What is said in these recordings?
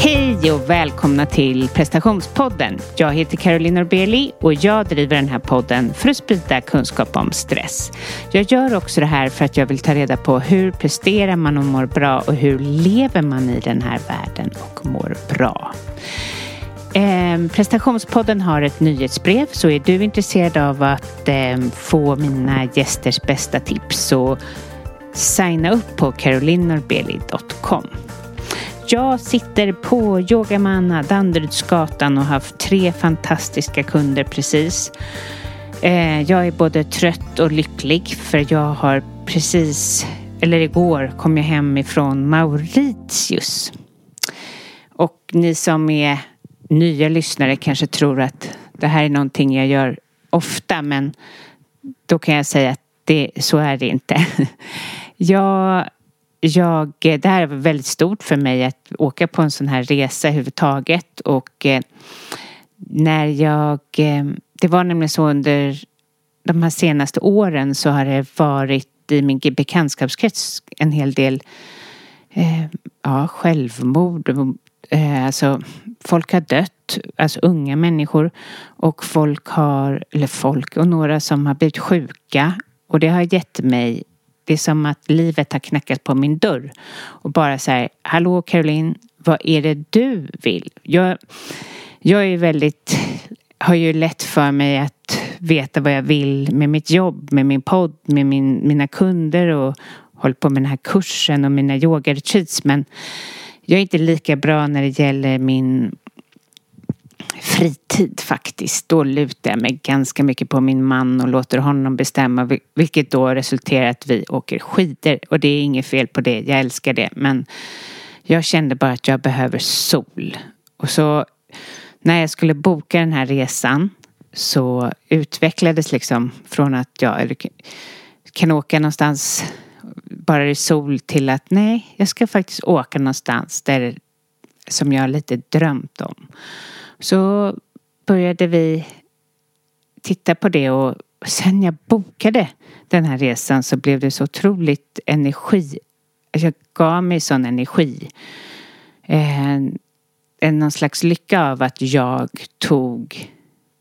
Hej och välkomna till prestationspodden. Jag heter Caroline Norbeli och jag driver den här podden för att sprida kunskap om stress. Jag gör också det här för att jag vill ta reda på hur presterar man och mår bra och hur lever man i den här världen och mår bra. Eh, prestationspodden har ett nyhetsbrev så är du intresserad av att eh, få mina gästers bästa tips så signa upp på carolinorbeli.com. Jag sitter på Yogamanna, Danderydsgatan och har haft tre fantastiska kunder precis. Eh, jag är både trött och lycklig för jag har precis, eller igår kom jag hem ifrån Mauritius. Och ni som är nya lyssnare kanske tror att det här är någonting jag gör ofta men då kan jag säga att det, så är det inte. Jag jag, eh, det här var väldigt stort för mig att åka på en sån här resa överhuvudtaget. Och eh, när jag, eh, det var nämligen så under de här senaste åren så har det varit i min bekantskapskrets en hel del eh, ja, självmord. Alltså folk har dött, alltså unga människor. Och folk har, eller folk och några som har blivit sjuka. Och det har gett mig det är som att livet har knackat på min dörr och bara säger Hallå Caroline, vad är det du vill? Jag, jag är väldigt, har ju lätt för mig att veta vad jag vill med mitt jobb, med min podd, med min, mina kunder och håller på med den här kursen och mina yogaretreats men jag är inte lika bra när det gäller min fritid faktiskt. Då lutar jag mig ganska mycket på min man och låter honom bestämma vilket då resulterar att vi åker skidor. Och det är inget fel på det, jag älskar det. Men jag kände bara att jag behöver sol. Och så när jag skulle boka den här resan så utvecklades liksom från att jag kan åka någonstans bara i sol till att nej, jag ska faktiskt åka någonstans där som jag lite drömt om. Så började vi titta på det och sen jag bokade den här resan så blev det så otroligt energi. Alltså, jag gav mig sån energi. En, en någon slags lycka av att jag tog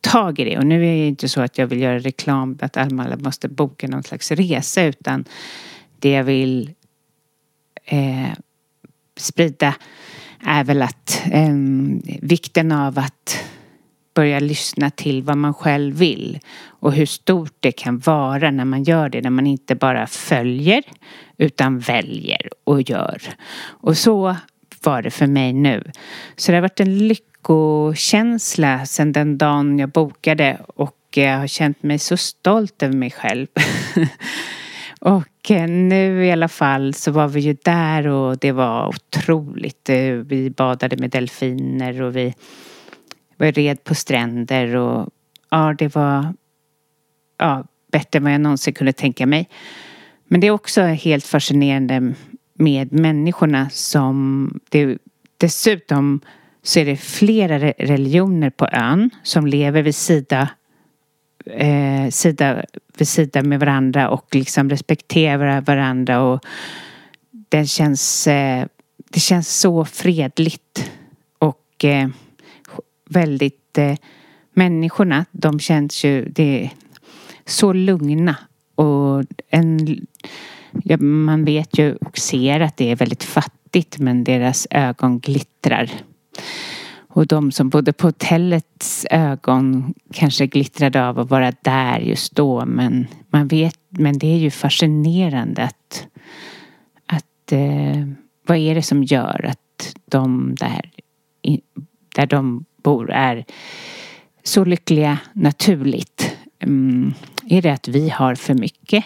tag i det. Och nu är det inte så att jag vill göra reklam att alla måste boka någon slags resa utan det jag vill eh, sprida är väl att eh, vikten av att börja lyssna till vad man själv vill och hur stort det kan vara när man gör det, när man inte bara följer utan väljer och gör. Och så var det för mig nu. Så det har varit en lyckokänsla sedan den dagen jag bokade och jag har känt mig så stolt över mig själv. Och Eh, nu i alla fall så var vi ju där och det var otroligt. Eh, vi badade med delfiner och vi var red på stränder och ja, det var ja, bättre än vad jag någonsin kunde tänka mig. Men det är också helt fascinerande med människorna som det, dessutom så är det flera religioner på ön som lever vid sida eh, sida vid sida med varandra och liksom respektera varandra och det känns, eh, det känns så fredligt och eh, väldigt eh, människorna de känns ju det är så lugna och en, ja, man vet ju och ser att det är väldigt fattigt men deras ögon glittrar. Och de som bodde på hotellets ögon kanske glittrade av att vara där just då. Men man vet, men det är ju fascinerande att, att eh, vad är det som gör att de där, där de bor är så lyckliga naturligt? Mm, är det att vi har för mycket?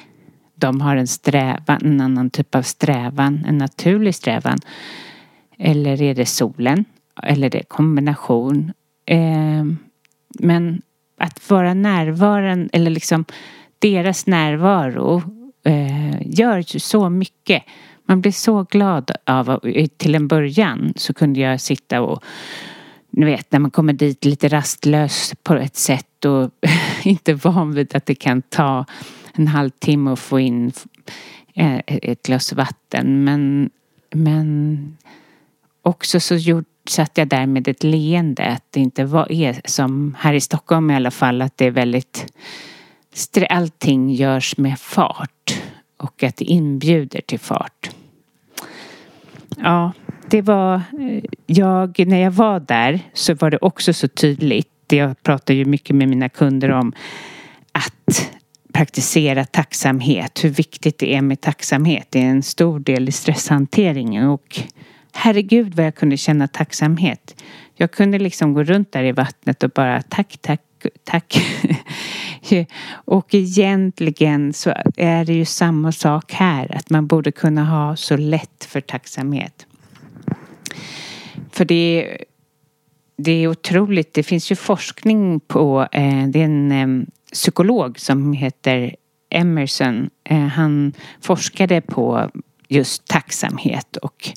De har en strävan, en annan typ av strävan, en naturlig strävan. Eller är det solen? Eller det är kombination. Eh, men att vara närvarande eller liksom deras närvaro eh, gör ju så mycket. Man blir så glad av eh, till en början så kunde jag sitta och ni vet när man kommer dit lite rastlös på ett sätt och inte van vid att det kan ta en halvtimme att få in eh, ett glas vatten men, men också så gjorde satt jag där med ett leende. Att det inte var, är som här i Stockholm i alla fall, att det är väldigt... Allting görs med fart och att det inbjuder till fart. Ja, det var... Eh, jag, när jag var där så var det också så tydligt. Jag pratar ju mycket med mina kunder om att praktisera tacksamhet. Hur viktigt det är med tacksamhet. Det är en stor del i stresshanteringen och herregud vad jag kunde känna tacksamhet. Jag kunde liksom gå runt där i vattnet och bara tack, tack, tack. och egentligen så är det ju samma sak här. Att man borde kunna ha så lätt för tacksamhet. För det det är otroligt. Det finns ju forskning på, eh, det är en eh, psykolog som heter Emerson. Eh, han forskade på just tacksamhet och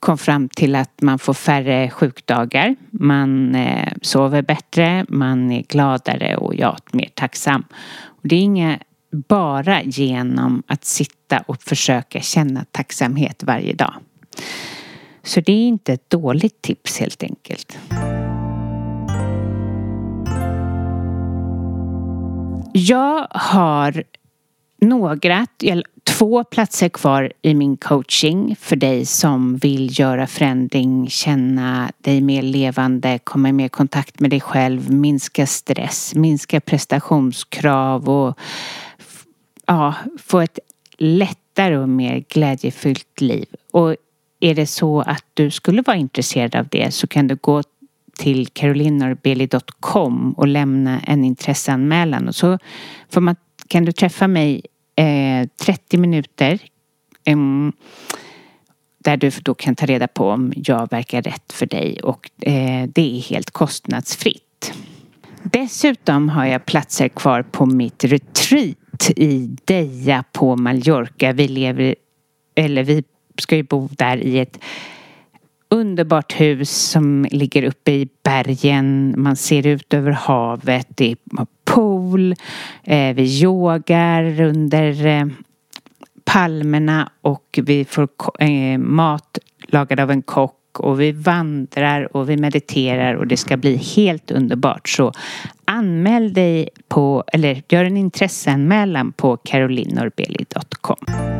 kom fram till att man får färre sjukdagar, man eh, sover bättre, man är gladare och ja, mer tacksam. Och det är inget bara genom att sitta och försöka känna tacksamhet varje dag. Så det är inte ett dåligt tips helt enkelt. Jag har några, två platser kvar i min coaching för dig som vill göra förändring, känna dig mer levande, komma i mer kontakt med dig själv, minska stress, minska prestationskrav och ja, få ett lättare och mer glädjefyllt liv. Och är det så att du skulle vara intresserad av det så kan du gå till carolinorbeli.com och lämna en intresseanmälan och så får man, kan du träffa mig eh, 30 minuter eh, där du då kan ta reda på om jag verkar rätt för dig och eh, det är helt kostnadsfritt. Dessutom har jag platser kvar på mitt retreat i Deja på Mallorca. Vi lever, eller vi ska ju bo där i ett underbart hus som ligger uppe i bergen. Man ser ut över havet. Det är pool. Eh, vi yogar under eh, palmerna och vi får eh, mat lagad av en kock och vi vandrar och vi mediterar och det ska bli helt underbart. Så anmäl dig på, eller gör en intresseanmälan på carolinorbeli.com.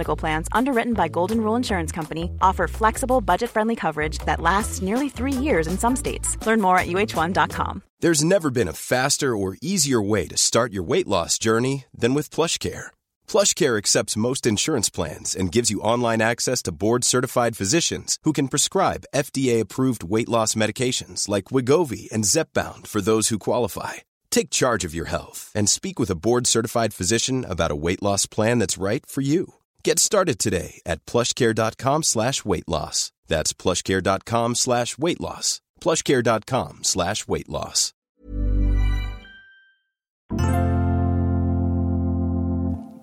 Plans, underwritten by Golden Rule Insurance Company, offer flexible, budget-friendly coverage that lasts nearly three years in some states. Learn more at uh1.com. There's never been a faster or easier way to start your weight loss journey than with PlushCare. PlushCare accepts most insurance plans and gives you online access to board-certified physicians who can prescribe FDA-approved weight loss medications like Wigovi and Zepbound for those who qualify. Take charge of your health and speak with a board-certified physician about a weight loss plan that's right for you. Get started today at plushcare.com slash weight loss. That's plushcare.com slash weight loss. plushcare.com slash weight loss.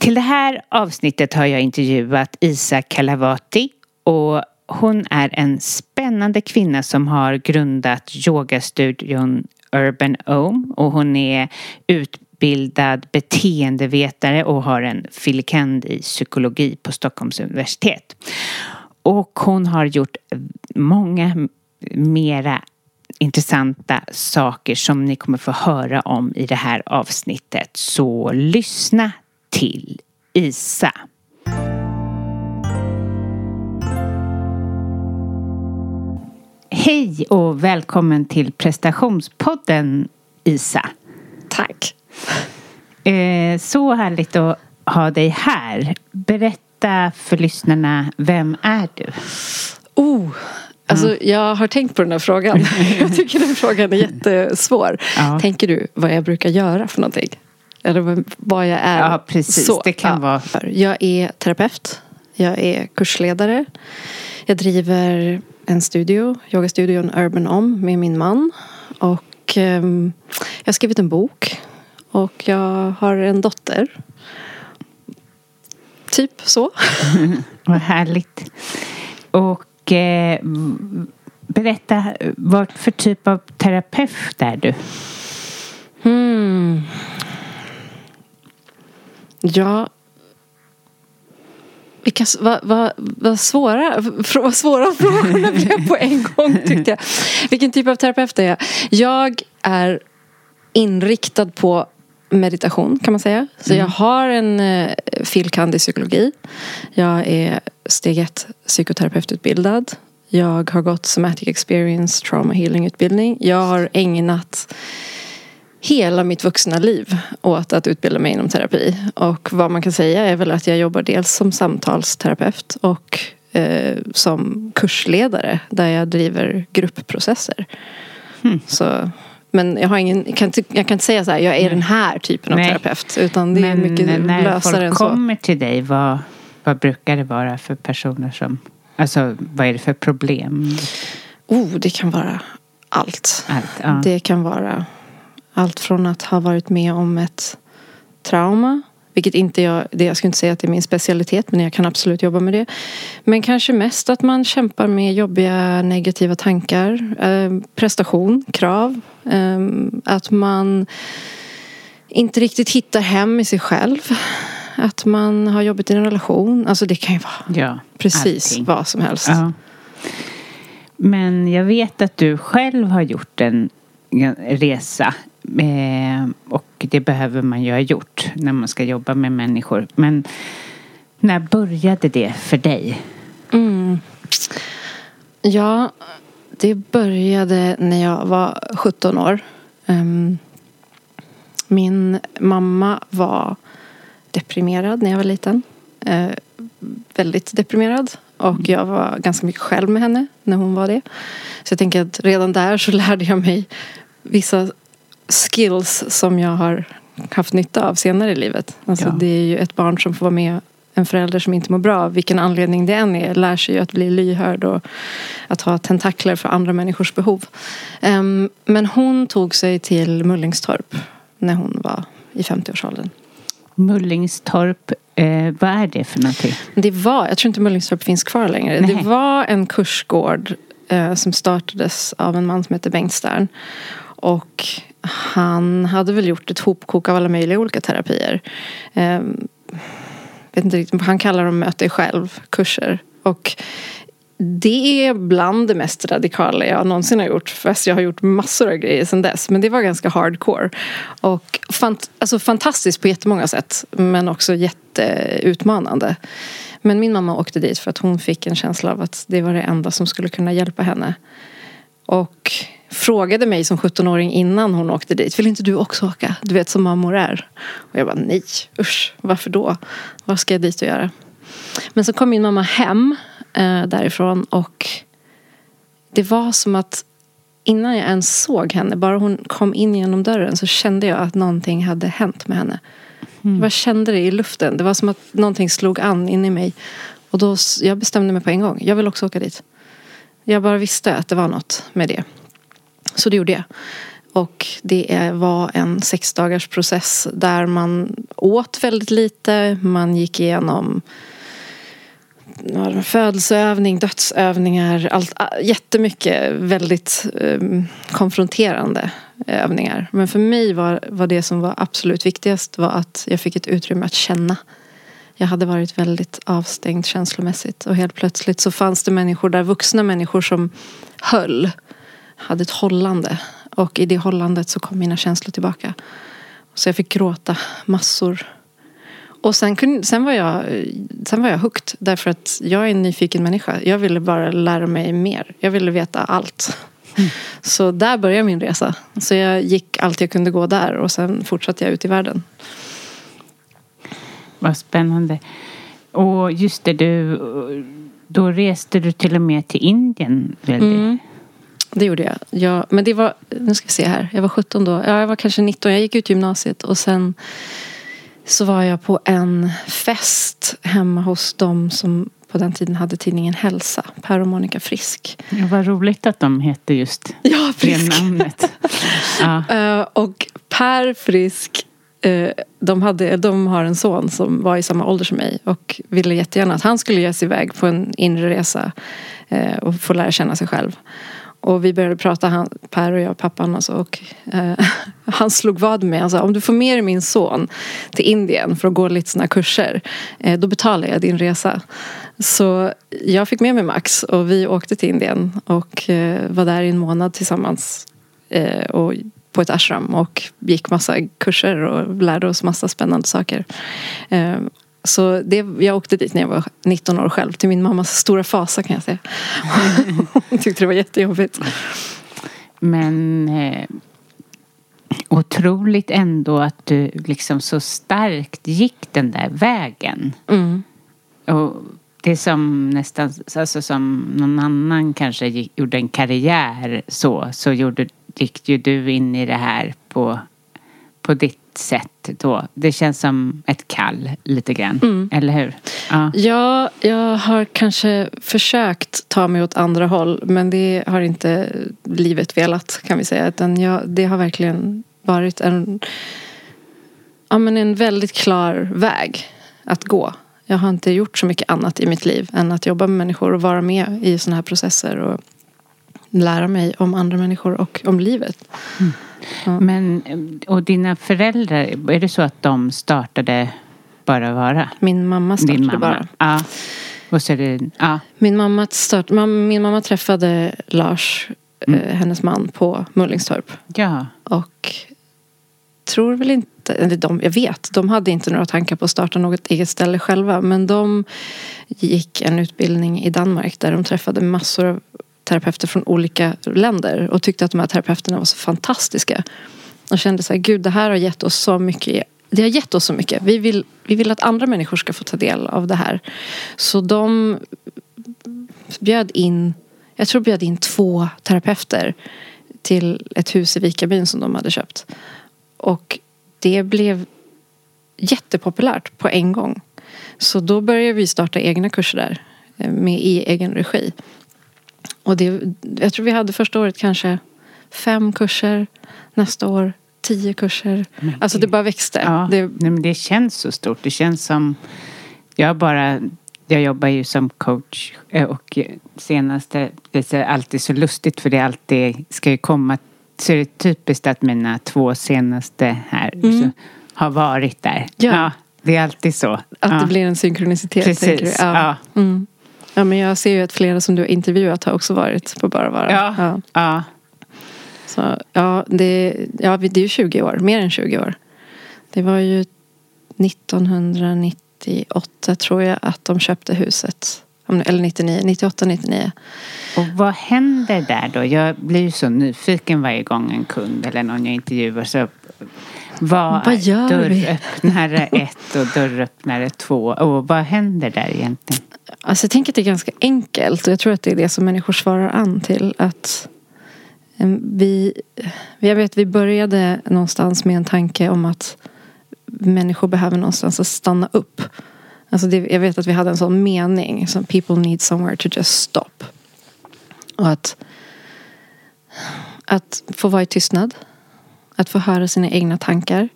Till det här avsnittet har jag intervjuat Isa Kalavati och hon är en spännande kvinna som har grundat yogastudion Urban Home och hon är utbildad beteendevetare och har en filikand i psykologi på Stockholms universitet. Och hon har gjort många mera intressanta saker som ni kommer få höra om i det här avsnittet. Så lyssna till Isa. Hej och välkommen till prestationspodden Isa. Tack. Eh, så härligt att ha dig här. Berätta för lyssnarna, vem är du? Oh, alltså jag har tänkt på den här frågan. jag tycker den frågan är jättesvår. Ja. Tänker du vad jag brukar göra för någonting? Eller vad- jag är? Ja, precis. Så, Det kan vara- Jag är terapeut. Jag är kursledare. Jag driver en studio, yogastudion Urban Om med min man. Och ehm, jag har skrivit en bok. Och jag har en dotter. Typ så. Vad härligt. Och eh, berätta, vad för typ av terapeut är du? Hmm. Ja. Vilka, vad, vad, vad svåra, vad svåra frågorna blev på en gång tyckte jag. Vilken typ av terapeut är jag? Jag är inriktad på meditation kan man säga. Så jag har en eh, filkand i psykologi. Jag är steg ett psykoterapeututbildad. Jag har gått somatic experience trauma healing utbildning. Jag har ägnat hela mitt vuxna liv åt att utbilda mig inom terapi. Och vad man kan säga är väl att jag jobbar dels som samtalsterapeut och eh, som kursledare där jag driver gruppprocesser. Så, men jag, har ingen, kan inte, jag kan inte säga så här, jag är den här typen av Nej. terapeut. Utan det är Men mycket när lösare folk än så. kommer till dig, vad, vad brukar det vara för personer som... Alltså, vad är det för problem? Oh, det kan vara allt. Allt, ja. Det kan vara allt från att ha varit med om ett trauma. Vilket inte jag, det, jag skulle inte säga att det är min specialitet men jag kan absolut jobba med det. Men kanske mest att man kämpar med jobbiga negativa tankar. Eh, prestation, krav. Eh, att man inte riktigt hittar hem i sig själv. Att man har jobbigt i en relation. Alltså det kan ju vara ja precis allting. vad som helst. Ja. Men jag vet att du själv har gjort en resa. Eh, och det behöver man ju ha gjort när man ska jobba med människor. Men när började det för dig? Mm. Ja, det började när jag var 17 år. Ehm, min mamma var deprimerad när jag var liten. Eh, väldigt deprimerad. Och jag var ganska mycket själv med henne när hon var det. Så jag tänker att redan där så lärde jag mig vissa skills som jag har haft nytta av senare i livet. Alltså Ja. det är ju ett barn som får vara med en förälder som inte mår bra, av vilken anledning det än är, lär sig ju att bli lyhörd och att ha tentakler för andra människors behov. Ehm, men hon tog sig till Mullingstorp när hon var i 50-årsåldern. Mullingstorp, eh, vad är det för någonting? Det var, jag tror inte Mullingstorp finns kvar längre. Nej. Det var en kursgård eh, som startades av en man som heter Bengt Stern. Och han hade väl gjort ett hopkok av alla möjliga olika terapier. Eh, vet inte riktigt, han kallar dem möt dig själv kurser. Och det är bland det mest radikala jag någonsin har gjort. Fast jag har gjort massor av grejer sedan dess. Men det var ganska hardcore. Och fant- alltså fantastiskt på jättemånga sätt. Men också jätteutmanande. Men min mamma åkte dit för att hon fick en känsla av att det var det enda som skulle kunna hjälpa henne. Och frågade mig som 17-åring innan hon åkte dit. Vill inte du också åka? Du vet som mammor är. Och jag bara nej, usch, varför då? Vad ska jag dit och göra? Men så kom min mamma hem eh, därifrån och det var som att innan jag ens såg henne, bara hon kom in genom dörren så kände jag att någonting hade hänt med henne. Jag bara kände det i luften. Det var som att någonting slog an in i mig. Och då, jag bestämde mig på en gång. Jag vill också åka dit. Jag bara visste att det var något med det. Så det gjorde jag. Och det var en sex dagars process där man åt väldigt lite. Man gick igenom födelseövning, dödsövningar, allt, jättemycket väldigt ehm, konfronterande eh, övningar. Men för mig var, var det som var absolut viktigast var att jag fick ett utrymme att känna. Jag hade varit väldigt avstängd känslomässigt och helt plötsligt så fanns det människor där, vuxna människor som höll hade ett hållande. Och i det hållandet så kom mina känslor tillbaka. Så jag fick gråta massor. Och sen, kunde, sen, var jag, sen var jag hooked. Därför att jag är en nyfiken människa. Jag ville bara lära mig mer. Jag ville veta allt. Mm. Så där började min resa. Så jag gick allt jag kunde gå där och sen fortsatte jag ut i världen. Vad spännande. Och just det, du, då reste du till och med till Indien. Mm. Det gjorde jag. jag. Men det var, nu ska vi se här, jag var 17 då. Ja, jag var kanske 19, jag gick ut gymnasiet och sen så var jag på en fest hemma hos dem som på den tiden hade tidningen Hälsa. Per och Monica Frisk. Ja, vad roligt att de hette just ja, Frisk. det namnet. ja. uh, och Per Frisk uh, de, hade, de har en son som var i samma ålder som mig och ville jättegärna att han skulle ge sig iväg på en inre resa uh, och få lära känna sig själv. Och vi började prata, han, Per och jag, pappan alltså, och eh, han slog vad med Han sa om du får med dig min son till Indien för att gå lite sådana kurser eh, då betalar jag din resa. Så jag fick med mig Max och vi åkte till Indien och eh, var där i en månad tillsammans eh, och på ett ashram och gick massa kurser och lärde oss massa spännande saker. Eh, så det, jag åkte dit när jag var 19 år själv till min mammas stora fasa kan jag säga. Hon tyckte det var jättejobbigt. Men eh, otroligt ändå att du liksom så starkt gick den där vägen. Mm. Och det är som nästan, alltså som någon annan kanske gick, gjorde en karriär så, så gjorde, gick ju du in i det här på, på ditt sätt då. Det känns som ett kall lite grann, mm. eller hur? Ja. ja, jag har kanske försökt ta mig åt andra håll men det har inte livet velat kan vi säga. Utan jag, det har verkligen varit en, ja, men en väldigt klar väg att gå. Jag har inte gjort så mycket annat i mitt liv än att jobba med människor och vara med i sådana här processer och lära mig om andra människor och om livet. Mm. Ja. Men, och dina föräldrar, är det så att de startade Bara Vara? Min mamma startade mamma. Bara. Ja. Och så det, ja. min, mamma start, min mamma träffade Lars, mm. eh, hennes man, på Mullingstorp. Ja. Och tror väl inte, eller de, jag vet, de hade inte några tankar på att starta något eget ställe själva. Men de gick en utbildning i Danmark där de träffade massor av terapeuter från olika länder och tyckte att de här terapeuterna var så fantastiska. Och kände så här, gud det här har gett oss så mycket det har gett oss så mycket. Vi vill, vi vill att andra människor ska få ta del av det här. Så de bjöd in, jag tror bjöd in två terapeuter till ett hus i Vikabyn som de hade köpt. Och det blev jättepopulärt på en gång. Så då började vi starta egna kurser där eh, med i egen regi. Och det, jag tror vi hade första året kanske fem kurser. Nästa år tio kurser. Men alltså det bara växte. Ja, det, nej, men det känns så stort. Det känns som... Jag bara... Jag jobbar ju som coach eh, och senaste... Det är alltid så lustigt för det alltid ska ju komma... Så är det typiskt att mina två senaste här mm. har varit där. Ja. ja. Det är alltid så. Att ja. det blir en synkronicitet. Precis. Ja. ja. Mm. Ja, men jag ser ju att flera som du har intervjuat har också varit på Bara Vara. Ja. ja. ja. Så, ja, det, ja, det är ju 20 år, mer än 20 år. Det var ju 1998 tror jag att de köpte huset. Eller 99, 98, 99. Och vad händer där då? Jag blir ju så nyfiken varje gång en kund eller någon jag intervjuar. Så vad, vad gör dörröppnare ett och dörröppnare två? Och vad händer där egentligen? Alltså jag tänker att det är ganska enkelt och jag tror att det är det som människor svarar an till. Att vi, jag vet vi började någonstans med en tanke om att människor behöver någonstans att stanna upp. Alltså det, jag vet att vi hade en sån mening som people need somewhere to just stop. Och att, att få vara i tystnad. Att få höra sina egna tankar.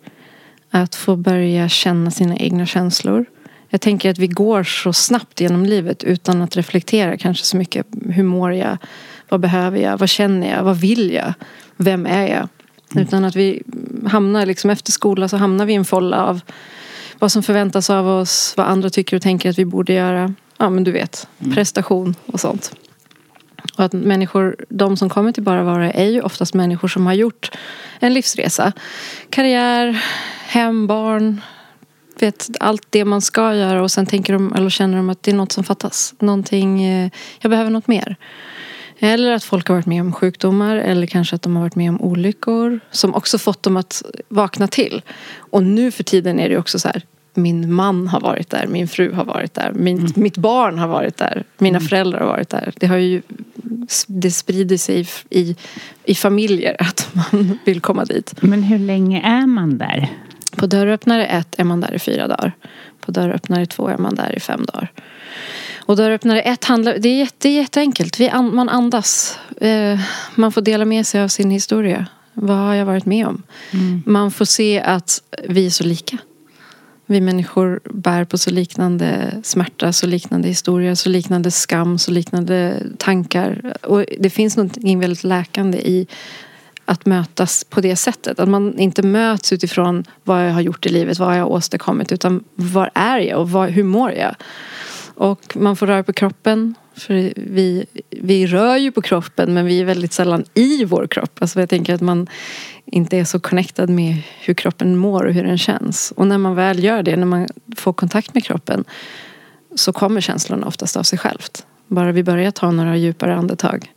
Att få börja känna sina egna känslor. Jag tänker att vi går så snabbt genom livet utan att reflektera kanske så mycket. Hur mår jag? Vad behöver jag? Vad känner jag? Vad vill jag? Vem är jag? Mm. Utan att vi hamnar liksom efter skolan så hamnar vi i en folla av vad som förväntas av oss, vad andra tycker och tänker att vi borde göra. Ja men du vet, mm. prestation och sånt. Och att människor, de som kommer till Bara Vara är ju oftast människor som har gjort en livsresa. Karriär, hem, barn, vet allt det man ska göra och sen tänker de, eller känner de att det är något som fattas. Någonting, eh, jag behöver något mer. Eller att folk har varit med om sjukdomar eller kanske att de har varit med om olyckor som också fått dem att vakna till. Och nu för tiden är det också så här min man har varit där, min fru har varit där, min, mm. mitt barn har varit där, mina mm. föräldrar har varit där. Det, har ju, det sprider sig i, i familjer att man vill komma dit. Men hur länge är man där? På dörröppnare ett är man där i fyra dagar. På dörröppnare två är man där i fem dagar. Och dörröppnare ett handlar, det är, jätte, jätteenkelt. Vi an, man andas. Eh, man får dela med sig av sin historia. Vad har jag varit med om? Mm. Man får se att vi är så lika. Vi människor bär på så liknande smärta, så liknande historier, så liknande skam, så liknande tankar. Och det finns något väldigt läkande i att mötas på det sättet. Att man inte möts utifrån vad jag har gjort i livet, vad jag har åstadkommit. Utan var är jag och vad, hur mår jag? Och man får röra på kroppen. För vi, vi rör ju på kroppen men vi är väldigt sällan i vår kropp. Alltså jag tänker att man inte är så connectad med hur kroppen mår och hur den känns. Och när man väl gör det, när man får kontakt med kroppen så kommer känslorna oftast av sig självt. Bara vi börjar ta några djupare andetag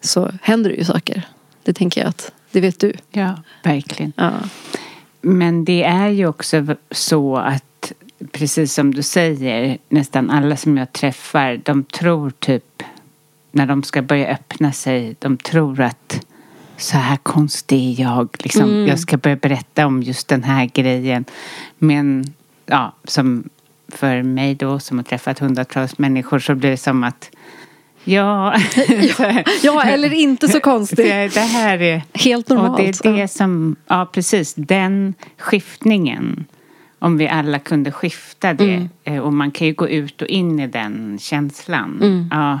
så händer det ju saker. Det tänker jag att, det vet du. Ja, verkligen. Ja. Men det är ju också så att precis som du säger, nästan alla som jag träffar, de tror typ när de ska börja öppna sig, de tror att så här konstig är jag. Liksom, mm. Jag ska börja berätta om just den här grejen. Men ja, som för mig då som har träffat hundratals människor så blir det som att Ja. ja, ja, eller inte så konstigt. Det, det här är helt normalt. Och det är det som, ja precis, den skiftningen. Om vi alla kunde skifta det. Mm. Eh, och man kan ju gå ut och in i den känslan. Mm. Ja.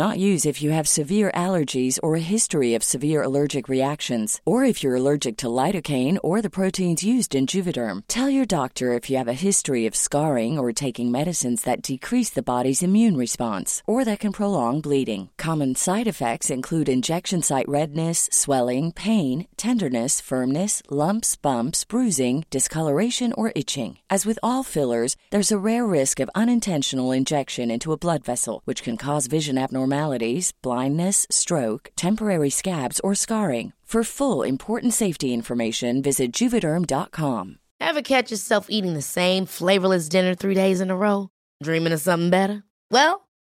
not use if you have severe allergies or a history of severe allergic reactions, or if you're allergic to lidocaine or the proteins used in Juvederm. Tell your doctor if you have a history of scarring or taking medicines that decrease the body's immune response or that can prolong bleeding. Common side effects include injection site redness, swelling, pain, tenderness, firmness, lumps, bumps, bruising, discoloration, or itching. As with all fillers, there's a rare risk of unintentional injection into a blood vessel, which can cause vision abnormalities, blindness, stroke, temporary scabs, or scarring. For full important safety information, visit juvederm.com. Ever catch yourself eating the same flavorless dinner three days in a row? Dreaming of something better? Well,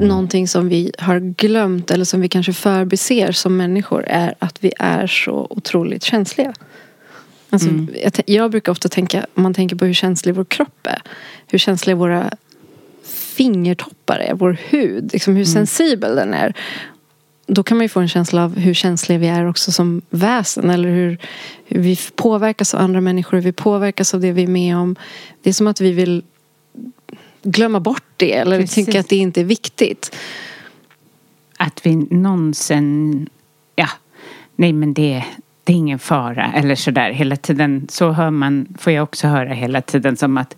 Någonting som vi har glömt eller som vi kanske förbiser som människor är att vi är så otroligt känsliga. Alltså, mm. jag, jag, brukar ofta tänka, om man tänker på hur känslig vår kropp är. Hur känsliga våra fingertoppar är, vår hud. Liksom hur mm. sensibel den är då kan man ju få en känsla av hur känsliga vi är också som väsen. Eller hur, hur, vi påverkas av andra människor, hur vi påverkas av det vi är med om. Det är som att vi vill glömma bort det eller Precis. tycka att det inte är viktigt. Att vi någonsin, ja, nej men det, det är ingen fara eller sådär hela tiden. Så hör man, får jag också höra hela tiden som att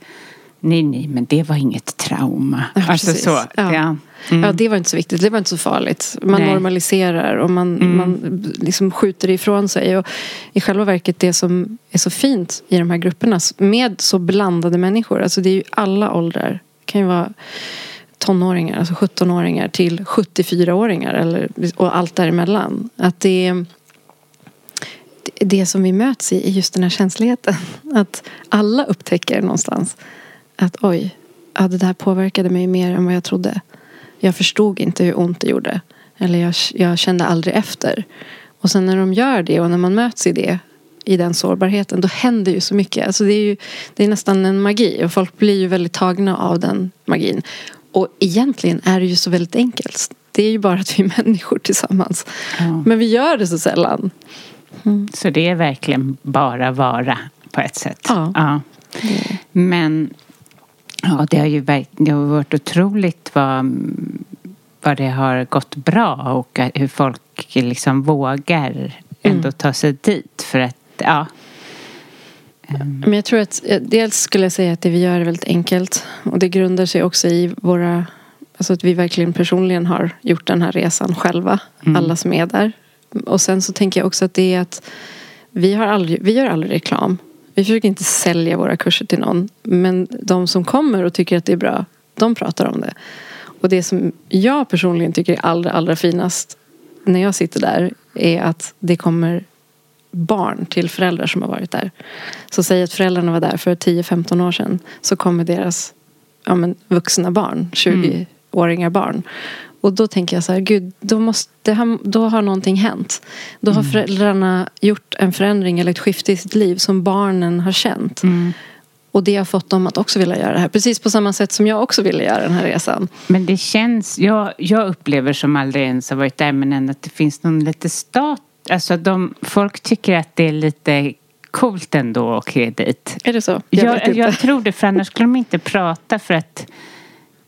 nej, nej, men det var inget trauma. Ja, alltså så. Ja. Ja. Mm. Ja, det var inte så viktigt. Det var inte så farligt. Man Nej. normaliserar och man, Mm. man liksom skjuter ifrån sig. Och I själva verket det som är så fint i de här grupperna med så blandade människor. Alltså det är ju alla åldrar. Det kan ju vara tonåringar, alltså 17-åringar till 74-åringar eller, och allt däremellan. Att det, det som vi möts i är just den här känsligheten. Att alla upptäcker någonstans att oj, ja, det där påverkade mig mer än vad jag trodde. Jag förstod inte hur ont det gjorde. Eller jag, jag kände aldrig efter. Och sen när de gör det och när man möts i det i den sårbarheten, då händer ju så mycket. Alltså det, är ju, det är nästan en magi och folk blir ju väldigt tagna av den magin. Och egentligen är det ju så väldigt enkelt. Det är ju bara att vi är människor tillsammans. Ja. Men vi gör det så sällan. Så det är verkligen bara vara på ett sätt. Ja. Men ja, det har ju det har varit otroligt vad, vad det har gått bra och hur folk liksom vågar ändå ta sig dit. För att, ja. Men jag tror att dels skulle jag säga att det vi gör är väldigt enkelt. Och det grundar sig också i våra Alltså att vi verkligen personligen har gjort den här resan själva. Alla som är där. Och sen så tänker jag också att det är att vi, har aldrig, vi gör aldrig reklam. Vi försöker inte sälja våra kurser till någon. Men de som kommer och tycker att det är bra, de pratar om det. Och det som jag personligen tycker är allra, allra finast när jag sitter där är att det kommer barn till föräldrar som har varit där. Så säg att föräldrarna var där för 10-15 år sedan. Så kommer deras ja, men, vuxna barn, 20-åringar barn. Och då tänker jag så här, gud, då, måste, ha- då har någonting hänt. Då har föräldrarna gjort en förändring eller ett skifte i sitt liv som barnen har känt. Och det har fått dem att också vilja göra det här. Precis på samma sätt som jag också ville göra den här resan. Men det känns, jag, jag upplever som aldrig ens har varit där men ändå att det finns någon lite stat, alltså de, folk tycker att det är lite coolt ändå att åka dit. Är det så? Jag, Jag jag, tror det för annars skulle de inte prata för att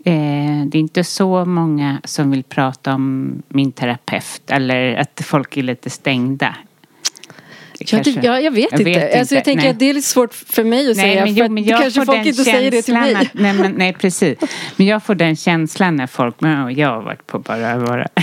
eh, det är inte så många som vill prata om min terapeut eller att folk är lite stängda. Ja, Kanske. det, ja, jag vet Jag inte. vet alltså, jag tänker nej. att det är lite svårt för mig att Nej, säga. men, jo, men jag kanske folk inte säger det till mig. Att, nej, men, nej, precis. Men jag får den känslan när folk, men jag har varit på bara vara.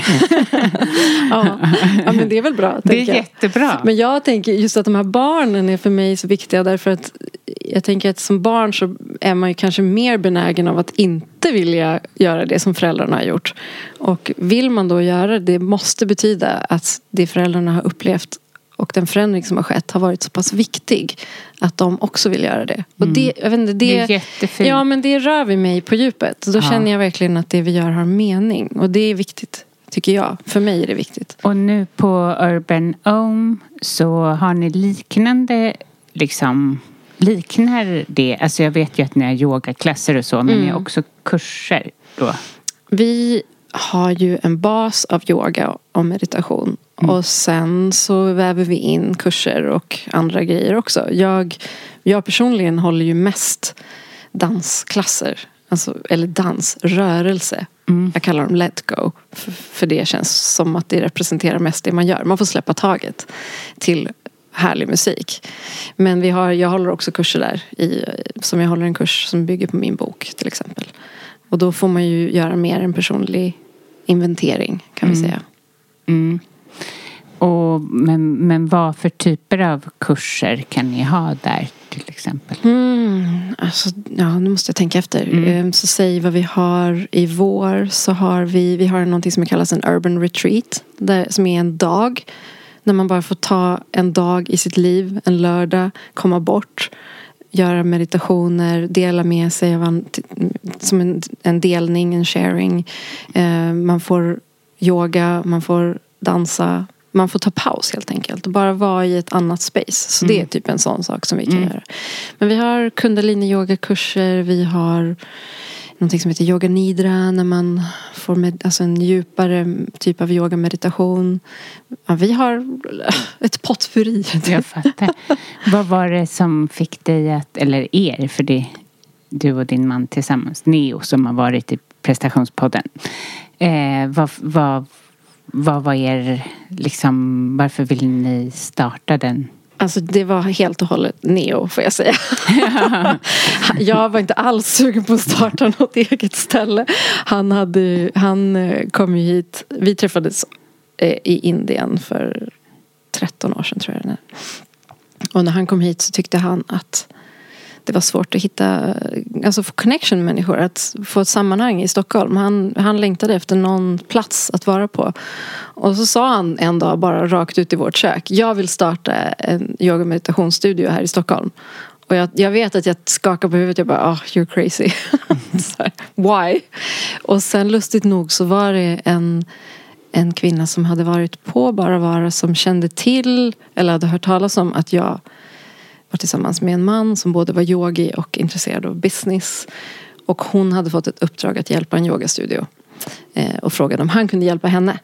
Ja. ja, men det är väl bra. Det är jag. jättebra. Men jag tänker just att de här barnen är för mig så viktiga därför att jag tänker att som barn så är man ju kanske mer benägen av att inte vilja göra det som föräldrarna har gjort. Och vill man då göra det, det måste betyda att det föräldrarna har upplevt och den förändring som har skett har varit så pass viktig att de också vill göra det. Och det, jag vet inte, det, Det är jättefint. Ja, men det rör vid mig på djupet. Då Ja. känner jag verkligen att det vi gör har mening. Och det är viktigt, tycker jag. För mig är det viktigt. Och nu på Urban Home så har ni liknande liksom Liknar det, alltså jag vet ju att ni har yogaklasser och så men Mm. ni har också kurser då? Vi har ju en bas av yoga och meditation. Och sen så väver vi in kurser och andra grejer också. Jag, jag personligen håller ju mest dansklasser. Alltså, eller dansrörelse. Jag kallar dem let go. För, för det känns som att det representerar mest det man gör. Man får släppa taget till härlig musik. Men vi har, jag håller också kurser där. I, som jag håller en kurs som bygger på min bok till exempel. Och då får man ju göra mer en personlig inventering kan vi säga. Mm. Och, men, men vad för typer av kurser kan ni ha där till exempel? Mm, alltså, ja, nu måste jag tänka efter. Ehm, Så säg vad vi har i vår. Så har vi, vi har någonting som kallas en urban retreat. Där, som är en dag. När man bara får ta en dag i sitt liv, en lördag, komma bort. Göra meditationer, dela med sig av en, som en, en delning, en sharing. Ehm, man får yoga, man får dansa. Man får ta paus helt enkelt och bara vara i ett annat space. Så det är typ en sån sak som vi kan göra. Men vi har kundalini yogakurser, vi har någonting som heter yoga nidra när man får med, alltså en djupare typ av yoga meditation. Ja, vi har ett potpurri. Jag fattar. vad var det som fick dig att, eller er, för det du och din man tillsammans, Neo, som har varit i prestationspodden. Eh, vad, vad, vad var er, liksom, varför vill ni starta den? Alltså det var helt och hållet Neo får jag säga. jag var inte alls sugen på att starta något eget ställe. Han, hade, han eh, kom ju hit, vi träffades eh, i Indien för 13 år sedan tror jag det är. Och när han kom hit så tyckte han att det var svårt att hitta, alltså få connection med människor, att få ett sammanhang i Stockholm. Han, han längtade efter någon plats att vara på. Och så sa han en dag bara rakt ut i vårt kök, jag vill starta en yoga och meditationsstudio här i Stockholm. Och jag, jag vet att jag skakar på huvudet, jag bara, oh, you're crazy. här, Why? Och sen lustigt nog så var det en en kvinna som hade varit på Bara Vara som kände till eller hade hört talas om att jag var tillsammans med en man som både var yogi och intresserad av business. Och hon hade fått ett uppdrag att hjälpa en yogastudio. Eh, och frågade om han kunde hjälpa henne.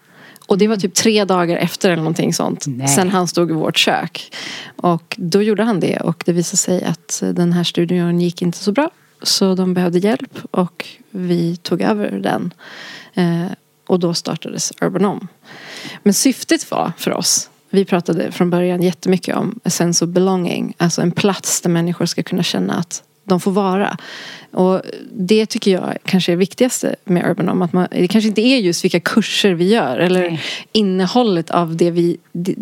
Och det var typ tre dagar efter eller någonting sånt. Nej. Sen han stod i vårt kök. Och då gjorde han det och det visade sig att den här studion gick inte så bra. Så de behövde hjälp och vi tog över den. Eh, och då startades Urban Om. Men syftet var för oss vi pratade från början jättemycket om a sense of belonging. Alltså en plats där människor ska kunna känna att de får vara. Och det tycker jag kanske är det viktigaste med Urban Om. Att man, det kanske inte är just vilka kurser vi gör eller Nej. innehållet av det vi...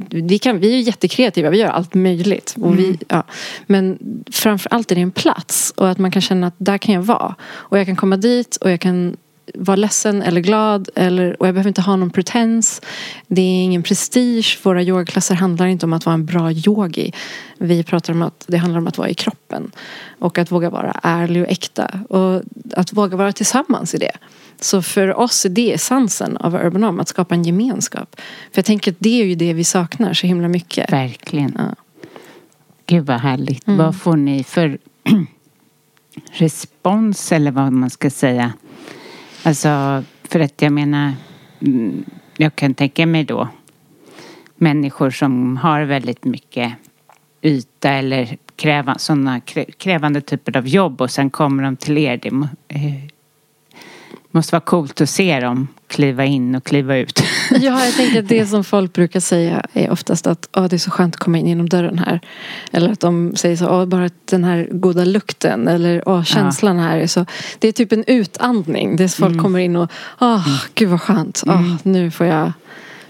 Vi, kan, vi är jättekreativa, vi gör allt möjligt. Och vi, mm. ja. Men framför är det en plats och att man kan känna att där kan jag vara. Och jag kan komma dit och jag kan vara ledsen eller glad eller, och jag behöver inte ha någon pretens. Det är ingen prestige. Våra yogaklasser handlar inte om att vara en bra yogi. Vi pratar om att det handlar om att vara i kroppen. Och att våga vara ärlig och äkta. Och att våga vara tillsammans i det. Så för oss är det essensen av Urban Arm, att skapa en gemenskap. För jag tänker att det är ju det vi saknar så himla mycket. Verkligen. Ja. Gud vad härligt. Mm. Vad får ni för respons eller vad man ska säga Alltså, för att jag menar, mm, jag kan tänka mig då människor som har väldigt mycket yta eller kräva, sådana krävande typer av jobb och sen kommer de till er. Det eh, måste vara coolt att se dem kliva in och kliva ut. Ja, jag tänker att det som folk brukar säga är oftast att oh, det är så skönt att komma in genom dörren här. Eller att de säger så, oh, bara den här goda lukten eller oh, känslan ja. här. Är så, det är typ en utandning. Det är folk mm. kommer in och, oh, gud vad skönt. Oh, mm. Nu får jag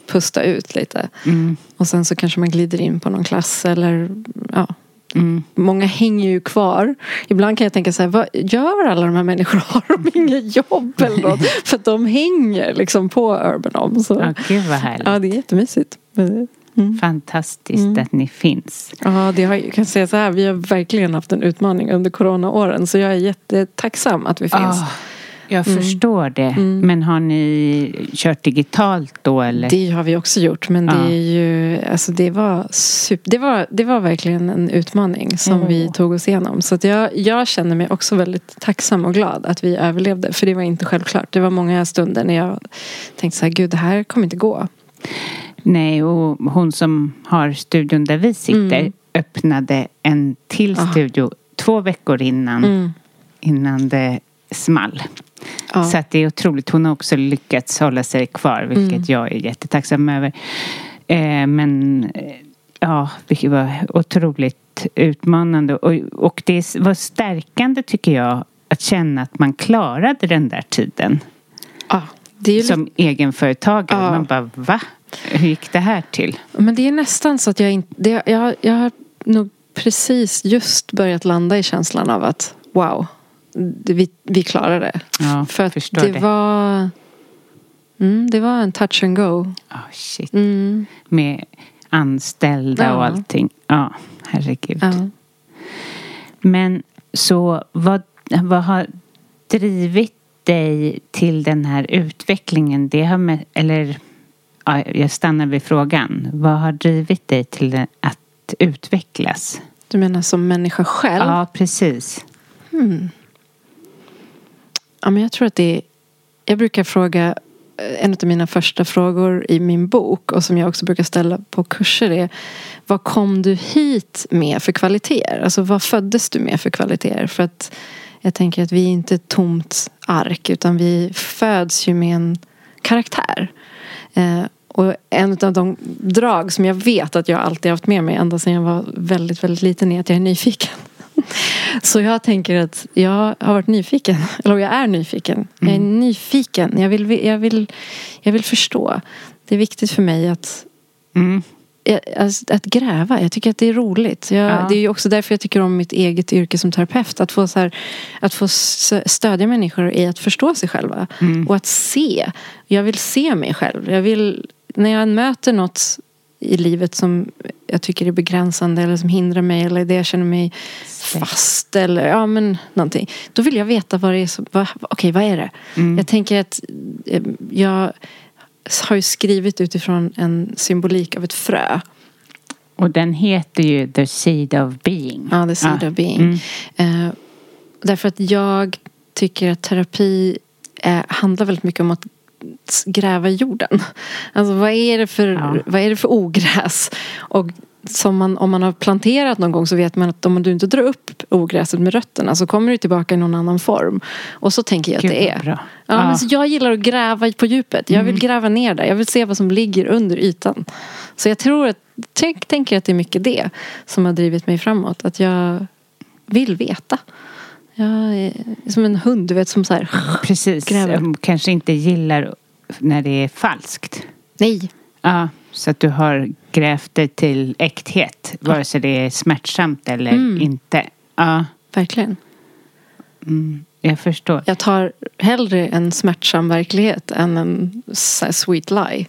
pusta ut lite. Mm. Och sen så kanske man glider in på någon klass eller ja, Mm. Många hänger ju kvar. Ibland kan jag tänka så här, vad gör alla de här människorna? Har de inget jobb eller något? För att de hänger liksom på Urban Om. Så. Ja, gud vad härligt. Ja, det är jättemysigt. Mm. Fantastiskt mm. att ni finns. Ja, det har, jag kan säga så här, vi har verkligen haft en utmaning under coronaåren. Så jag är jättetacksam att vi finns. Oh. Jag mm. förstår det. Mm. Men har ni kört digitalt då eller? Det har vi också gjort. Men det är ju, alltså det var, super, det var, det var verkligen en utmaning som mm. vi tog oss igenom. Så att jag, jag känner mig också väldigt tacksam och glad att vi överlevde. För det var inte självklart. Det var många stunder när jag tänkte så här, gud det här kommer inte gå. Nej, och hon som har studion där vi sitter mm. öppnade en till studio Aha. två veckor innan, mm. innan det small. Ja. Så att det är otroligt. Hon har också lyckats hålla sig kvar vilket mm. jag är jättetacksam över. Eh, men eh, ja, det var otroligt utmanande och, och det var stärkande tycker jag att känna att man klarade den där tiden. Ja, Som egenföretagare. Ja. Man bara va? Hur gick det här till? Men det är nästan så att jag inte... Jag, jag har nog precis just börjat landa i känslan av att wow, vi, vi klarade det. Ja, För att det, det, var mm, Det var en touch and go. Oh, shit. Mm. Med anställda ja. och allting. Ja, herregud. Ja. Men så vad, vad har drivit dig till den här utvecklingen? Det har med, eller ja, jag stannar vid frågan. Vad har drivit dig till att utvecklas? Du menar som människa själv? Ja, precis. Hmm. Ja, men jag tror att det är, Jag brukar fråga eh, en av mina första frågor i min bok och som jag också brukar ställa på kurser är Vad kom du hit med för kvaliteter? Alltså vad föddes du med för kvaliteter? För att Jag tänker att vi är inte ett tomt ark utan vi föds ju med en karaktär. Eh, och en av de drag som jag vet att jag alltid haft med mig ända sedan jag var väldigt, väldigt liten är att jag är nyfiken. Så jag tänker att jag har varit nyfiken. Eller jag är nyfiken. Jag är Mm. nyfiken. Jag vill, jag, vill, jag vill förstå. Det är viktigt för mig att, Mm. att, att gräva. Jag tycker att det är roligt. Jag, Ja. Det är ju också därför jag tycker om mitt eget yrke som terapeut. Att få, så här, att få stödja människor i att förstå sig själva. Mm. Och att se. Jag vill se mig själv. Jag vill, när jag möter något i livet som jag tycker är begränsande eller som hindrar mig eller det jag känner mig fast eller ja men någonting. Då vill jag veta vad det är som, vad, okej vad är det? Mm. Jag tänker att eh, jag har ju skrivit utifrån en symbolik av ett frö. Och den heter ju The Seed of Being. Ja, the seed Ja. of being. Mm. Eh, därför att jag tycker att terapi eh, handlar väldigt mycket om att gräva i jorden. Alltså vad är det för, Ja. vad är det för ogräs? Och som man, om man har planterat någon gång så vet man att om du inte drar upp ogräset med rötterna så kommer det tillbaka i någon annan form. Och så tänker jag att Gud, det är. bra. Ja, Ja. Men så jag gillar att gräva på djupet. Jag vill gräva ner där. Jag vill se vad som ligger under ytan. Så jag tror att, tänk, tänker att det är mycket det som har drivit mig framåt. Att jag vill veta. Jag är som en hund, du vet, som så här. Precis. Gräver. Kanske inte gillar när det är falskt. Nej. Ja, så att du har grävt dig till äkthet. Vare sig det är smärtsamt eller Mm. inte. Ja, Verkligen. jag förstår. Jag tar hellre en smärtsam verklighet än en sweet lie.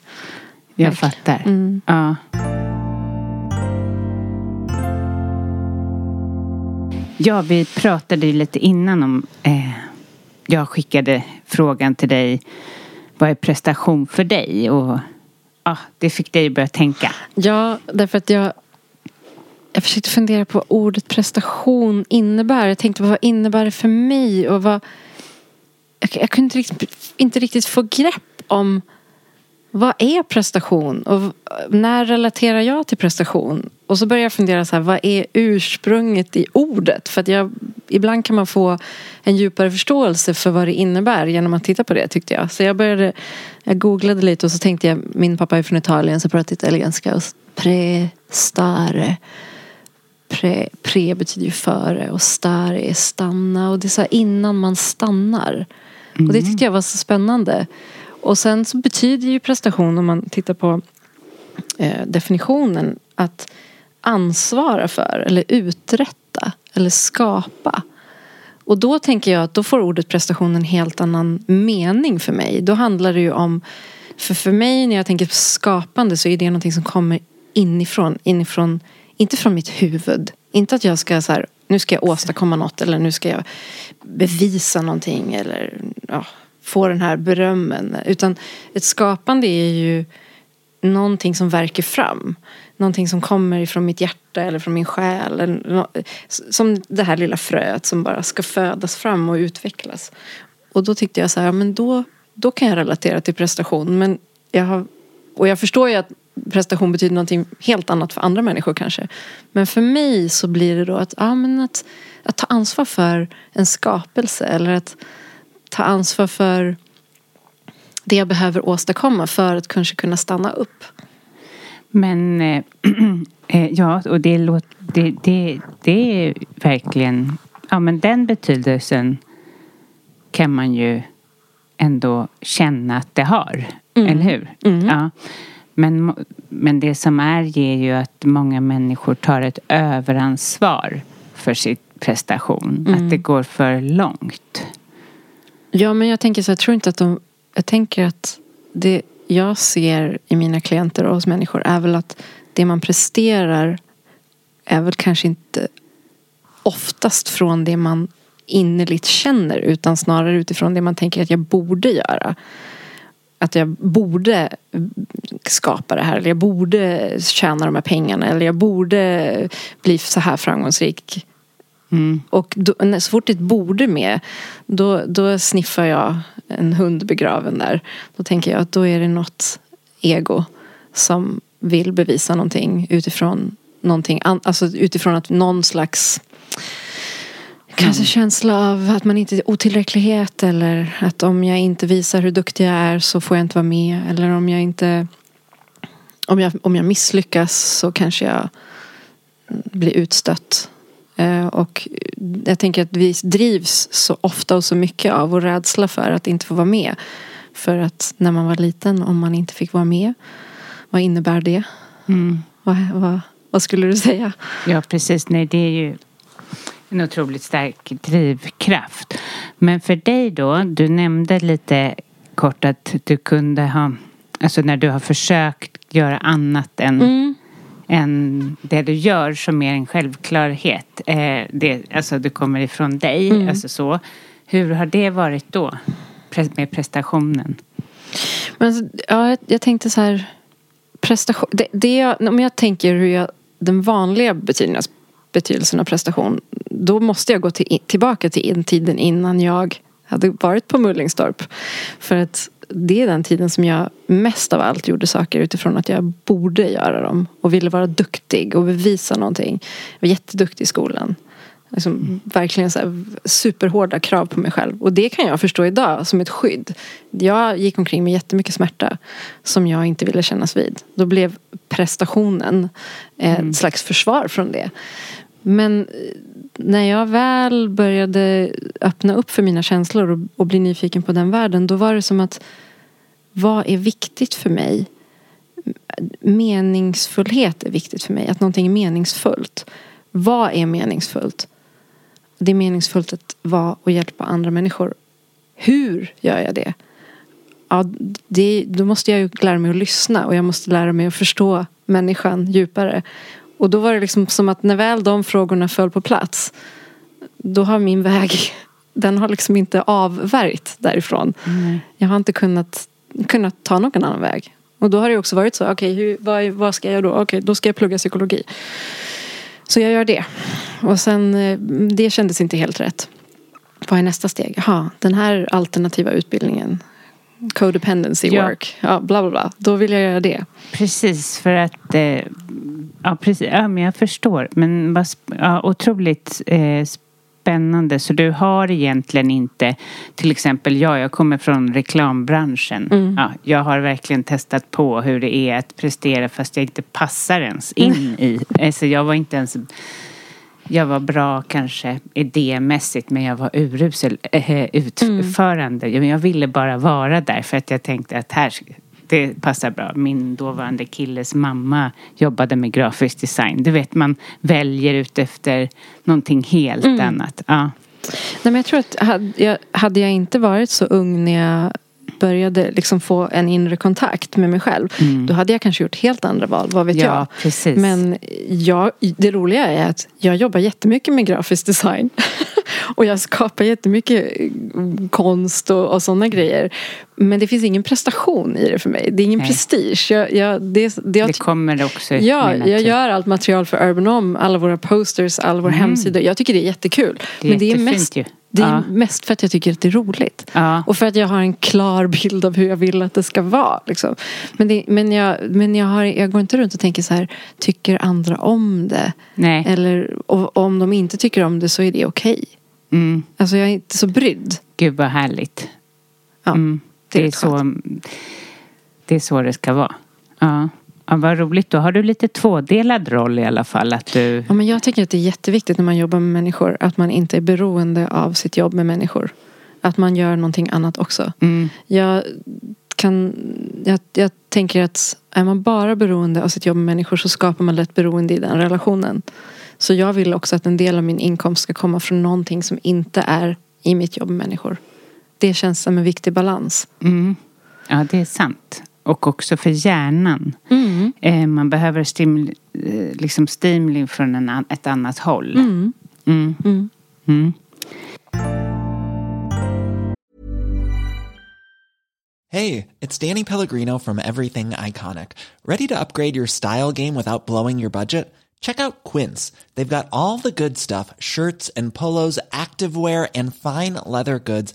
Jag verkligen. fattar. Mm. Ja. Ja, vi pratade ju lite innan om... Eh, jag skickade frågan till dig. Vad är prestation för dig? Och ja, det fick dig att börja tänka. Ja, därför att jag jag försökte fundera på vad ordet prestation innebär. Jag tänkte på vad innebär det för mig och vad jag, jag kunde inte riktigt, inte riktigt få grepp om vad är prestation och när relaterar jag till prestation? Och så började jag fundera så här, vad är ursprunget i ordet? För att jag, ibland kan man få en djupare förståelse för vad det innebär genom att titta på det tyckte jag. Så jag började, jag googlade lite och så tänkte jag, min pappa är från Italien så pratar italienska och prestare. Pre, pre betyder ju före och stare är stanna och det är så här innan man stannar. Och det tyckte jag var så spännande. Och sen så betyder ju prestation om man tittar på eh, definitionen att ansvara för eller uträtta eller skapa. Och då tänker jag att då får ordet prestation en helt annan mening för mig. Då handlar det ju om, för för mig när jag tänker på skapande så är det någonting som kommer inifrån, inifrån, inte från mitt huvud. Inte att jag ska så här, nu ska jag åstadkomma något eller nu ska jag bevisa någonting eller ja, få den här berömmen. Utan ett skapande är ju någonting som verkar fram. Någonting som kommer ifrån mitt hjärta eller från min själ. eller Som det här lilla fröet som bara ska födas fram och utvecklas. Och då tyckte jag så här, men då, då kan jag relatera till prestation. Men jag har, och jag förstår ju att prestation betyder någonting helt annat för andra människor kanske. Men för mig så blir det då att, ja, men att, att ta ansvar för en skapelse. Eller att ta ansvar för det jag behöver åstadkomma för att kanske kunna stanna upp. Men eh, eh, ja, och det, låter, det, det, det är verkligen... Ja, men den betydelsen kan man ju ändå känna att det har. Eller hur? Ja. Men, men det som är ger ju att många människor tar ett överansvar för sin prestation. Att det går för långt. Ja, men jag tänker så jag tror inte att de... Jag tänker att det jag ser i mina klienter och hos människor är väl att det man presterar är väl kanske inte oftast från det man innerligt känner utan snarare utifrån det man tänker att jag borde göra. Att jag borde skapa det här eller jag borde tjäna de här pengarna eller jag borde bli så här framgångsrik. Och då, så fort det är ett borde med då, då sniffar jag en hund begraven där. Då tänker jag att då är det något ego som vill bevisa någonting utifrån någonting Alltså utifrån att någon slags Kanske känsla av att man inte är otillräcklighet eller att om jag inte visar hur duktig jag är så får jag inte vara med. Eller om jag inte om jag, om jag misslyckas så kanske jag blir utstött. Eh, och jag tänker att vi drivs så ofta och så mycket av vår rädsla för att inte få vara med. För att när man var liten, om man inte fick vara med, vad innebär det? Mm. Vad, vad, vad skulle du säga? Ja, precis. Nej, det är ju en otroligt stark drivkraft. Men för dig då, du nämnde lite kort att du kunde ha, alltså när du har försökt göra annat än, Mm. Än det du gör som är en självklarhet. Eh, det, alltså det kommer ifrån dig, Mm. alltså så. Hur har det varit då? Med prestationen? Men alltså, ja, jag, jag tänkte så här prestation. Det, det jag, om jag tänker hur jag, den vanliga betydelsen, betydelsen av prestation. Då måste jag gå till, tillbaka till in, tiden innan jag hade varit på Mullingstorp. För att det är den tiden som jag mest av allt gjorde saker utifrån att jag borde göra dem. Och ville vara duktig och bevisa någonting. Jag var jätteduktig i skolan. Liksom, Verkligen så här, superhårda krav på mig själv. Och det kan jag förstå idag som ett skydd. Jag gick omkring med jättemycket smärta som jag inte ville kännas vid. Då blev prestationen ett slags försvar från det. Men eh, när jag väl började öppna upp för mina känslor och, och bli nyfiken på den världen då var det som att vad är viktigt för mig? Meningsfullhet är viktigt för mig. Att någonting är meningsfullt. Vad är meningsfullt? Det är meningsfullt att vara och hjälpa andra människor. Hur gör jag det? Ja, det, då måste jag ju lära mig att lyssna och jag måste lära mig att förstå människan djupare. Och då var det liksom som att när väl de frågorna föll på plats då har min väg, den har liksom inte avvärjt därifrån. Jag har inte kunnat, kunnat ta någon annan väg. Och då har det också varit så, okej hur- vad, vad ska jag då? Okej, då ska jag plugga psykologi. Så jag gör det. Och sen, eh, det kändes inte helt rätt. Vad är nästa steg? Jaha, den här alternativa utbildningen. Codependency Ja. work. Ja, bla bla bla. Då vill jag göra det. Precis, för att... Eh, ja, precis. Ja, men jag förstår. Men vad, ja, otroligt eh, spännande. Så du har egentligen inte... Till exempel jag, jag kommer från reklambranschen. Ja, jag har verkligen testat på hur det är att prestera fast jag inte passar ens in i. Alltså, jag var inte ens... Jag var bra kanske idémässigt men jag var urusel eh, utförande. Jag, jag ville bara vara där för att jag tänkte att här, det passar bra. Min dåvarande killes mamma jobbade med grafisk design. Du vet man väljer ut efter någonting helt annat. Ja. Nej, men jag tror att hade jag, hade jag inte varit så ung när jag började liksom få en inre kontakt med mig själv. Då hade jag kanske gjort helt andra val, vad vet Mm. Ja, jag. precis. Men jag, det roliga är att jag jobbar jättemycket med grafisk design. och jag skapar jättemycket konst och, och sådana grejer. Men det finns ingen prestation i det för mig. Det är ingen Nej. prestige. Jag, jag, det, det, jag, Det kommer också Ja, jag natur. gör allt material för Urban Om, alla våra posters, alla våra hemsidor. Jag tycker det är jättekul. Det är Men det är mest, ju. Det är Ja. mest för att jag tycker att det är roligt. Ja. Och för att jag har en klar bild av hur jag vill att det ska vara. Liksom. Men, det, men, jag, men jag, har, jag går inte runt och tänker så här, tycker andra om det? Nej. Eller och, om de inte tycker om det så är det okej. Mm. Alltså jag är inte så brydd. Gud vad härligt. Ja, Mm. det är Det, är så, det är så det ska vara. Ja. Ja, vad roligt. Då har du lite tvådelad roll i alla fall. Att du... Ja, men jag tycker att det är jätteviktigt när man jobbar med människor att man inte är beroende av sitt jobb med människor. Att man gör någonting annat också. Mm. Jag, kan, jag, jag tänker att är man bara beroende av sitt jobb med människor så skapar man lätt beroende i den relationen. Så jag vill också att en del av min inkomst ska komma från någonting som inte är i mitt jobb med människor. Det känns som en viktig balans. Mm. Ja, det är sant. Och också för hjärnan. Mm. Eh, man behöver stimuli, eh, liksom stimuli från en, an- ett annat håll. Mm. Mm. Mm. Mm. Hey, it's Danny Pellegrino from Everything Iconic. Ready to upgrade your style game without blowing your budget? Check out Quince. They've got all the good stuff shirts and polos, activewear, and fine leather goods,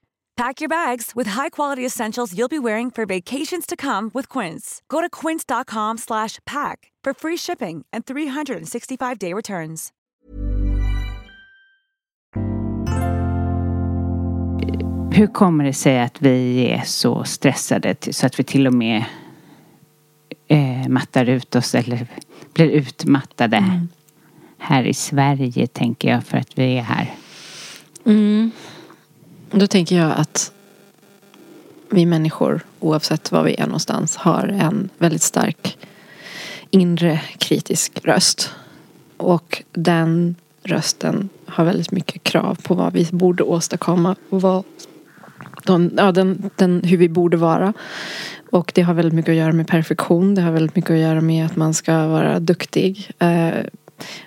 Pack your bags with high-quality essentials you'll be wearing for vacations to come with Quince. Go to quince.com slash pack for free shipping and 365-day returns. Hur kommer det sig att vi är så stressade så att vi till och med eh, mattar ut oss eller blir utmattade Mm. här i Sverige tänker jag för att vi är här. Mm. Då tänker jag att vi människor, oavsett var vi är någonstans, har en väldigt stark inre kritisk röst. Och den rösten har väldigt mycket krav på vad vi borde åstadkomma och vad de, ja, den, den, hur vi borde vara. Och det har väldigt mycket att göra med perfektion. Det har väldigt mycket att göra med att man ska vara duktig. Eh,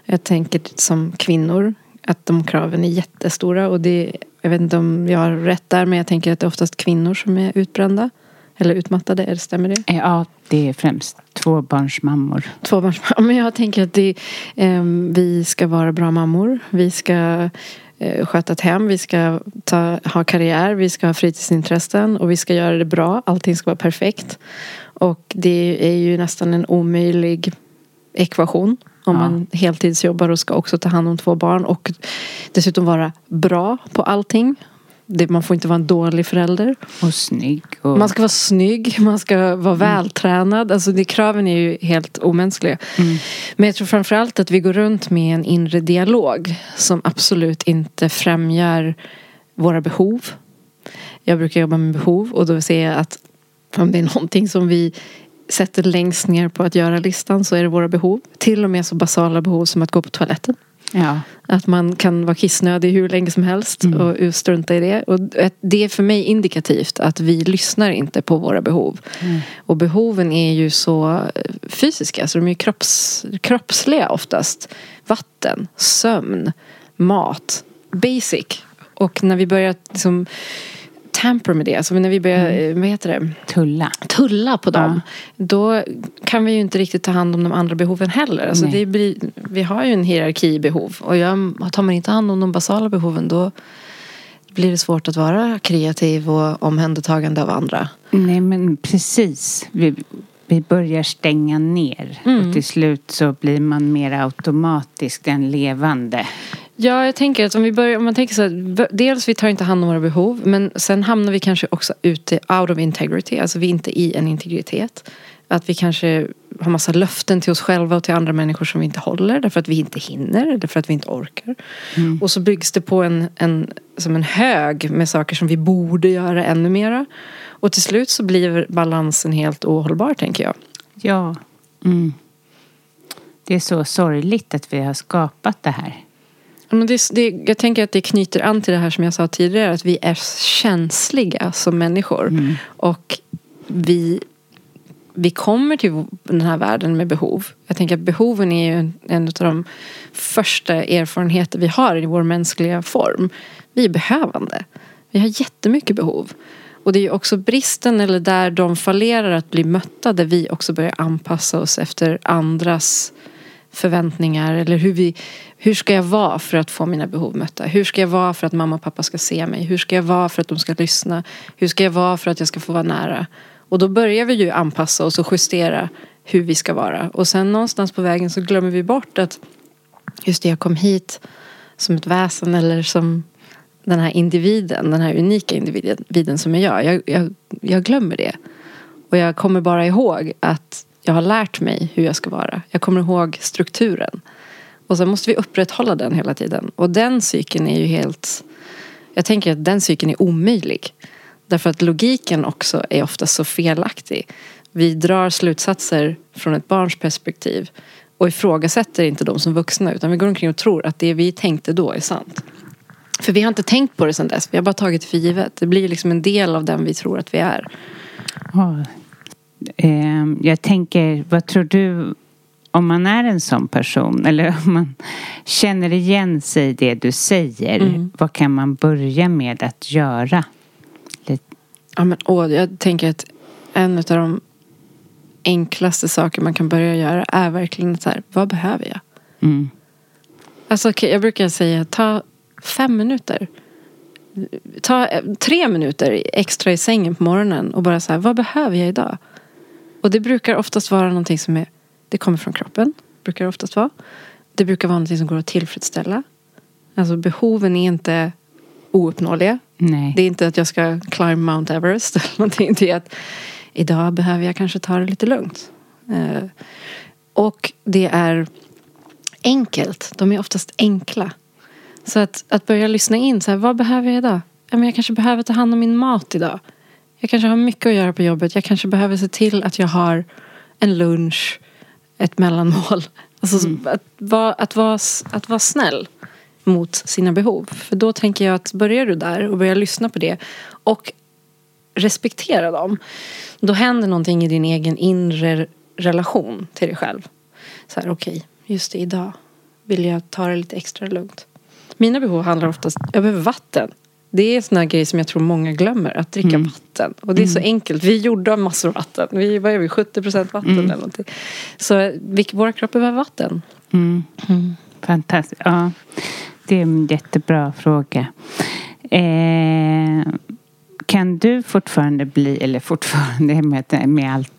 jag tänker som kvinnor att de kraven är jättestora. Och det, jag vet inte om jag har rätt där men jag tänker att det är oftast kvinnor som är utbrända. Eller utmattade, eller stämmer det? Ja, det är främst tvåbarnsmammor. Tvåbarnsmammor. Men jag tänker att det, eh, vi ska vara bra mammor. Vi ska eh, sköta ett hem. Vi ska ta, ha karriär. Vi ska ha fritidsintressen. Och vi ska göra det bra. Allting ska vara perfekt. Och det är ju nästan en omöjlig ekvation. Om Ja. man heltidsjobbar och ska också ta hand om två barn. Och dessutom vara bra på allting. Det, man får inte vara en dålig förälder. Och snygg. Och... Man ska vara snygg, man ska vara vältränad. Alltså det, kraven är ju helt omänskliga. Men jag tror framförallt att vi går runt med en inre dialog som absolut inte främjar våra behov. Jag brukar jobba med behov och då ser jag att om det är någonting som vi sätter längst ner på att göra-listan så är det våra behov. Till och med så basala behov som att gå på toaletten. Ja. Att man kan vara kissnödig hur länge som helst och strunta i det. Och det är för mig indikativt att vi lyssnar inte på våra behov. Och behoven är ju så fysiska, så de är kropps, kroppsliga oftast. Vatten, sömn, mat, basic. Och när vi börjar liksom tamper med det, alltså när vi börjar, Mm. vad heter det? Tulla. tulla på dem. Då kan vi ju inte riktigt ta hand om de andra behoven heller. Alltså Nej. det blir, vi har ju en hierarki i behov. Och jag, tar man inte hand om de basala behoven då blir det svårt att vara kreativ och omhändertagande av andra. Nej men precis. Vi, vi börjar stänga ner. Mm. Och till slut så blir man mer automatiskt än levande. Ja, jag tänker att om vi börjar, om man tänker så här, dels vi tar inte hand om våra behov, men sen hamnar vi kanske också ute out of integrity, alltså vi är inte i en integritet. Att vi kanske har massa löften till oss själva och till andra människor som vi inte håller därför att vi inte hinner eller för att vi inte orkar. Och så byggs det på en, en, som en hög med saker som vi borde göra ännu mera. Och till slut så blir balansen helt ohållbar tänker jag. Ja. Mm. Det är så sorgligt att vi har skapat det här. Men det, det, jag tänker att det knyter an till det här som jag sa tidigare. Att vi är känsliga som människor. Och vi, vi kommer till den här världen med behov. Jag tänker att behoven är ju en, en av de första erfarenheter vi har i vår mänskliga form. Vi är behövande. Vi har jättemycket behov. Och det är ju också bristen eller där de fallerar att bli mötta där vi också börjar anpassa oss efter andras förväntningar eller hur vi hur ska jag vara för att få mina behov mötta? Hur ska jag vara för att mamma och pappa ska se mig? Hur ska jag vara för att de ska lyssna? Hur ska jag vara för att jag ska få vara nära? Och då börjar vi ju anpassa oss och justera hur vi ska vara. Och sen någonstans på vägen så glömmer vi bort att just det, jag kom hit som ett väsen eller som den här individen, den här unika individen som är jag. Jag, jag. jag glömmer det. Och jag kommer bara ihåg att jag har lärt mig hur jag ska vara. Jag kommer ihåg strukturen. Och sen måste vi upprätthålla den hela tiden. Och den cykeln är ju helt... Jag tänker att den cykeln är omöjlig. Därför att logiken också är ofta så felaktig. Vi drar slutsatser från ett barns perspektiv och ifrågasätter inte dem som vuxna utan vi går omkring och tror att det vi tänkte då är sant. För vi har inte tänkt på det sedan dess. Vi har bara tagit det för givet. Det blir liksom en del av den vi tror att vi är. Eh, jag tänker, vad tror du om man är en sån person eller om man känner igen sig i det du säger. Mm. Vad kan man börja med att göra? Lite. Ja, men, åh, jag tänker att en av de enklaste saker man kan börja göra är verkligen så här, vad behöver jag? Mm. Alltså, okay, jag brukar säga, ta fem minuter. Ta eh, tre minuter extra i sängen på morgonen och bara så här, vad behöver jag idag? Och det brukar oftast vara någonting som är, det kommer från kroppen. Brukar det oftast vara. Det brukar vara någonting som går att tillfredsställa. Alltså behoven är inte ouppnåeliga. Nej. Det är inte att jag ska climb Mount Everest eller någonting. Det är att idag behöver jag kanske ta det lite lugnt. Eh, och det är enkelt. De är oftast enkla. Så att, att börja lyssna in. Så här, vad behöver jag idag? Ja, men jag kanske behöver ta hand om min mat idag. Jag kanske har mycket att göra på jobbet. Jag kanske behöver se till att jag har en lunch, ett mellanmål. Alltså mm. att, vara, att, vara, att vara snäll mot sina behov. För då tänker jag att börjar du där och börjar lyssna på det och respektera dem. Då händer någonting i din egen inre relation till dig själv. Så här, okej, okay, just det, idag vill jag ta det lite extra lugnt. Mina behov handlar oftast, jag behöver vatten. Det är en sån här grej som jag tror många glömmer. Att dricka mm. vatten. Och det är så mm. enkelt. Vi gjorde massor av vatten. Vi, vad är vi, 70 procent vatten mm. eller någonting. Så vi, våra kroppar behöver vatten. Mm. mm. Fantastiskt. Ja, det är en jättebra fråga. Eh, kan du fortfarande bli, eller fortfarande med, med allt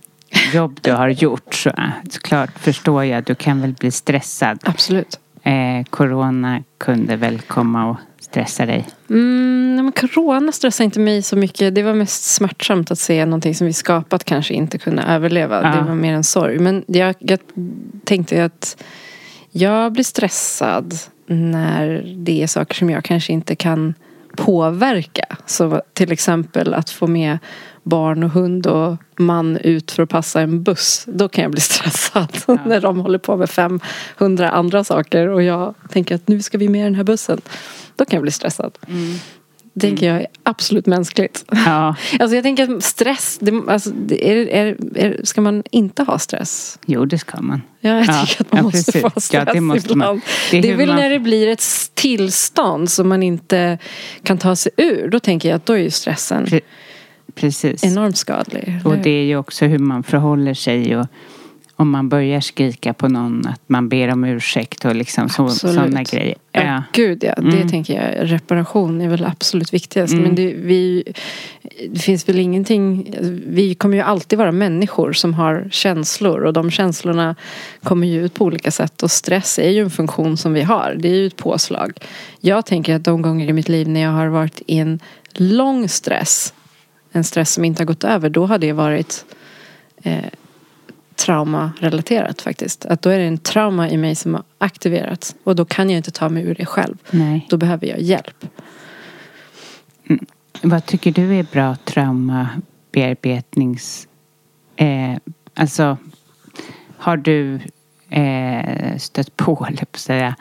jobb du har gjort så såklart förstår jag, du kan väl bli stressad. Absolut. Eh, corona kunde väl komma och stressa dig? Mm, men corona stressade inte mig så mycket. Det var mest smärtsamt att se någonting som vi skapat kanske inte kunna överleva. Ja. Det var mer en sorg. Men jag, jag tänkte att jag blir stressad när det är saker som jag kanske inte kan påverka. Så till exempel att få med barn och hund och man ut för att passa en buss. Då kan jag bli stressad. Ja. när de håller på med 500 andra saker och jag tänker att nu ska vi med den här bussen. Då kan jag bli stressad. Mm. Det tänker jag är absolut mänskligt. Ja. Alltså jag tänker att stress, det, alltså, är, är, är, ska man inte ha stress? Jo det ska man. Ja, jag ja. tycker att man ja, måste precis. få stress ja, det måste ibland. Man. Det är, det är väl man... när det blir ett tillstånd som man inte kan ta sig ur. Då tänker jag att då är ju stressen Pre precis. enormt skadlig. Och det är ju också hur man förhåller sig och om man börjar skrika på någon att man ber om ursäkt och liksom så, sådana grejer. Ja, ja. gud ja. Det mm. tänker jag. Reparation är väl absolut viktigast. Mm. Men det, vi, det finns väl ingenting. Vi kommer ju alltid vara människor som har känslor och de känslorna kommer ju ut på olika sätt. Och stress är ju en funktion som vi har. Det är ju ett påslag. Jag tänker att de gånger i mitt liv när jag har varit i en lång stress en stress som inte har gått över, då har det varit eh, traumarelaterat faktiskt. Att då är det en trauma i mig som har aktiverats. Och då kan jag inte ta mig ur det själv. Nej. Då behöver jag hjälp. Mm. Vad tycker du är bra traumabearbetnings... Eh, alltså, har du eh, stött på, eller på säga,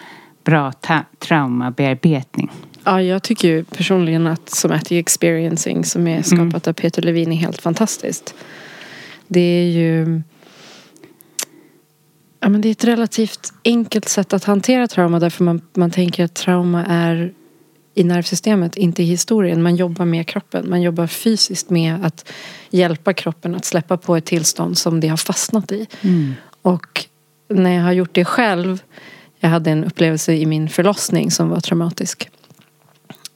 bra traumabearbetning? Ja, jag tycker ju personligen att Somatic Experiencing som är skapat mm. av Peter Levin är helt fantastiskt. Det är ju Ja, men det är ett relativt enkelt sätt att hantera trauma därför man, man tänker att trauma är i nervsystemet, inte i historien. Man jobbar med kroppen. Man jobbar fysiskt med att hjälpa kroppen att släppa på ett tillstånd som det har fastnat i. Mm. Och när jag har gjort det själv jag hade en upplevelse i min förlossning som var traumatisk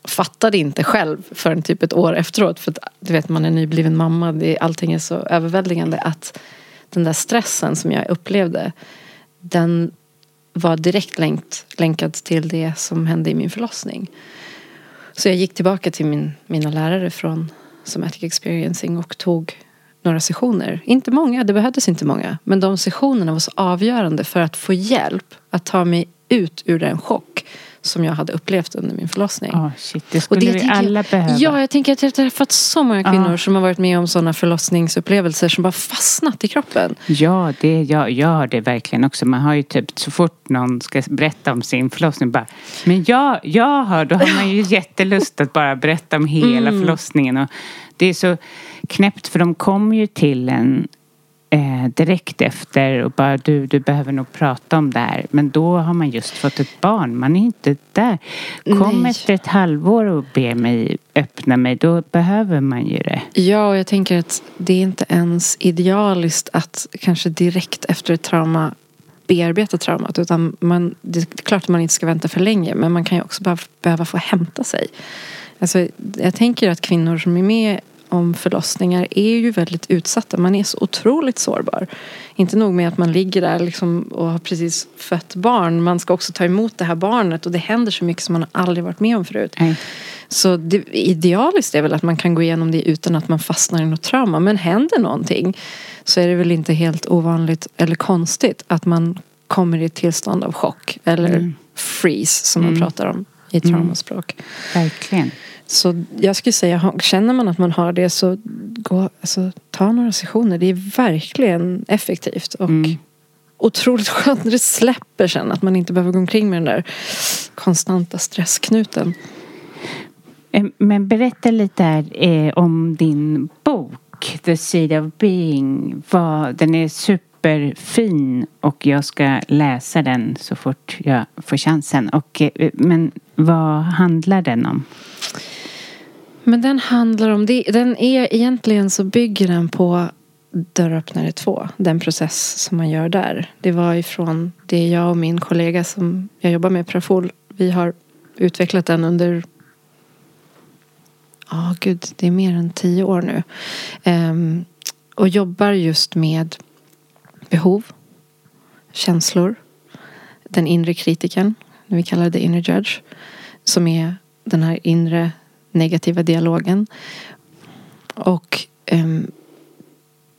fattade inte själv förrän typ ett år efteråt. För att, du vet man är nybliven mamma. Det, allting är så överväldigande att den där stressen som jag upplevde. Den var direkt länkt, länkad till det som hände i min förlossning. Så jag gick tillbaka till min, mina lärare från Somatic Experiencing och tog några sessioner. Inte många, det behövdes inte många. Men de sessionerna var så avgörande för att få hjälp att ta mig ut ur den chock som jag hade upplevt under min förlossning. Oh, shit, det skulle det vi alla jag, behöva. Ja, jag tänker att jag har träffat så många kvinnor Ja. som har varit med om sådana förlossningsupplevelser som bara fastnat i kroppen. Ja, det, jag, jag har det verkligen också. Man har ju typ så fort någon ska berätta om sin förlossning bara Men jag, jag har, då har man ju jättelust att bara berätta om hela Mm. förlossningen. Och det är så knäppt för de kommer ju till en eh, direkt efter och bara du, du behöver nog prata om det här. Men då har man just fått ett barn. Man är inte där. Kom Nej. efter ett halvår och ber mig öppna mig. Då behöver man ju det. Ja, och jag tänker att det är inte ens idealiskt att kanske direkt efter ett trauma bearbeta traumat. Utan man, det är klart att man inte ska vänta för länge. Men man kan ju också behöva få hämta sig. Alltså, jag tänker att kvinnor som är med om förlossningar är ju väldigt utsatta. Man är så otroligt sårbar. Inte nog med att man ligger där liksom och har precis fött barn. Man ska också ta emot det här barnet. Och det händer så mycket som man aldrig varit med om förut. Nej. Så det, idealiskt är väl att man kan gå igenom det utan att man fastnar i något trauma. Men händer någonting så är det väl inte helt ovanligt eller konstigt att man kommer i ett tillstånd av chock. Eller Mm. freeze som man Mm. pratar om i traumaspråk. Verkligen. Så jag skulle säga, känner man att man har det så gå, alltså, ta några sessioner. Det är verkligen effektivt. Och Mm. otroligt skönt när det släpper sen. Att man inte behöver gå omkring med den där konstanta stressknuten. Eh, Men berätta lite här eh, om din bok The Seed of Being. Vad, den är superfin och jag ska läsa den så fort jag får chansen. Och, eh, men vad handlar den om? Men den handlar om det. Den är egentligen så bygger den på Dörröppnare 2. Den process som man gör där. Det var ifrån det jag och min kollega som jag jobbar med, Prafol. Vi har utvecklat den under Ja, gud, det är mer än tio år nu. Um, och jobbar just med behov, känslor, den inre kritiken, vi kallar det inner judge, som är den här inre negativa dialogen. Och ehm,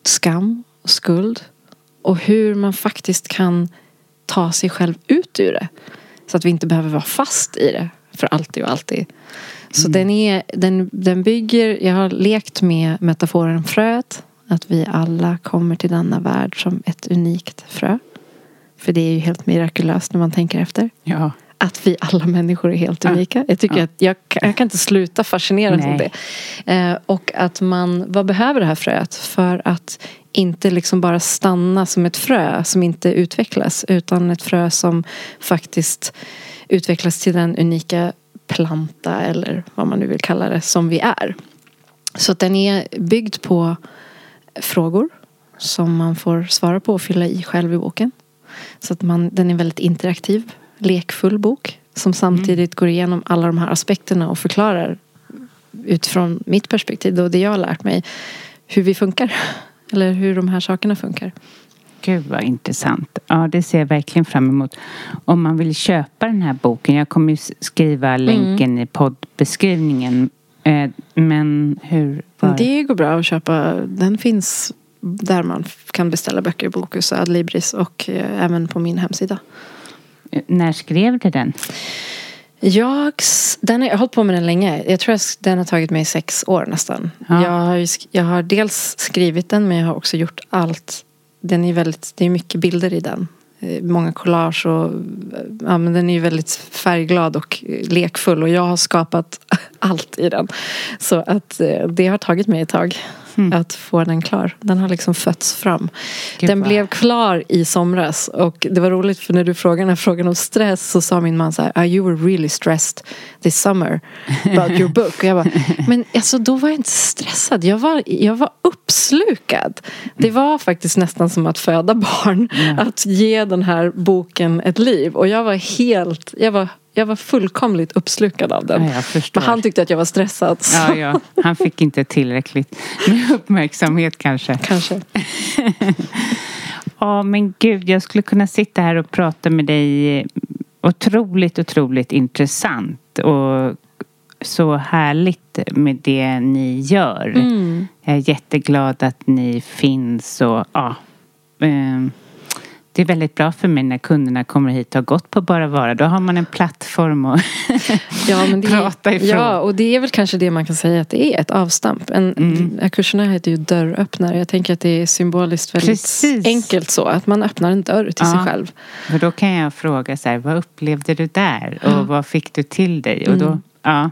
skam och skuld. Och hur man faktiskt kan ta sig själv ut ur det. Så att vi inte behöver vara fast i det för alltid och alltid. Så den, är, den, den bygger, jag har lekt med metaforen fröet. Att vi alla kommer till denna värld som ett unikt frö. För det är ju helt mirakulöst när man tänker efter. Ja. Att vi alla människor är helt Ja. unika. Jag tycker Ja. att jag, kan- jag kan inte sluta fascineras av det. Eh, och att man, vad behöver det här fröet? För att inte liksom bara stanna som ett frö som inte utvecklas. Utan ett frö som faktiskt utvecklas till den unika planta eller vad man nu vill kalla det som vi är. Så den är byggd på frågor som man får svara på och fylla i själv i boken. Så att man, den är väldigt interaktiv, lekfull bok som samtidigt går igenom alla de här aspekterna och förklarar utifrån mitt perspektiv och det jag har lärt mig hur vi funkar. Eller hur de här sakerna funkar. Gud vad intressant. Ja, det ser jag verkligen fram emot. Om man vill köpa den här boken, jag kommer ju skriva länken i poddbeskrivningen. Eh, Men hur? Var? Det går bra att köpa. Den finns där man kan beställa böcker i Bokus och Adlibris och eh, även på min hemsida. Eh, När skrev du den? Jag, den har, jag har hållit på med den länge. Jag tror att den har tagit mig sex år nästan. Ja. Jag, har, jag har dels skrivit den men jag har också gjort allt. Den är väldigt, det är mycket bilder i den. Eh, Många collage och ja, men den är väldigt färgglad och eh, lekfull och jag har skapat allt i den. Så att eh, det har tagit mig ett tag att få den klar. Den har liksom fötts fram. Gud, den vad- blev klar i somras och det var roligt för när du frågade den här frågan om stress så sa min man så här, "Ah, you were really stressed this summer about your book. Och jag bara, men alltså då var jag inte stressad. Jag var, jag var uppslukad. Det var faktiskt nästan som att föda barn. Att ge den här boken ett liv. Och jag var helt, jag var, jag var fullkomligt uppslukad av den. Ja. Men han tyckte att jag var stressad. Ja, ja, han fick inte tillräckligt med uppmärksamhet kanske. Kanske. Ja, men gud, jag skulle kunna sitta här och prata med dig. Otroligt, otroligt intressant och så härligt med det ni gör. Mm. Jag är jätteglad att ni finns och ja. ehm, det är väldigt bra för mig när kunderna kommer hit och har gått på Bara Vara. Då har man en plattform att Ja, men det, prata ifrån. ja, och det är väl kanske det man kan säga att det är ett avstamp. En, Mm. Kurserna heter ju dörröppnare. Jag tänker att det är symboliskt väldigt Precis. enkelt så. Att man öppnar en dörr till sig Ja. själv. För då kan jag fråga så här, vad upplevde du där? Och Ja. vad fick du till dig? Och då, Mm. ja,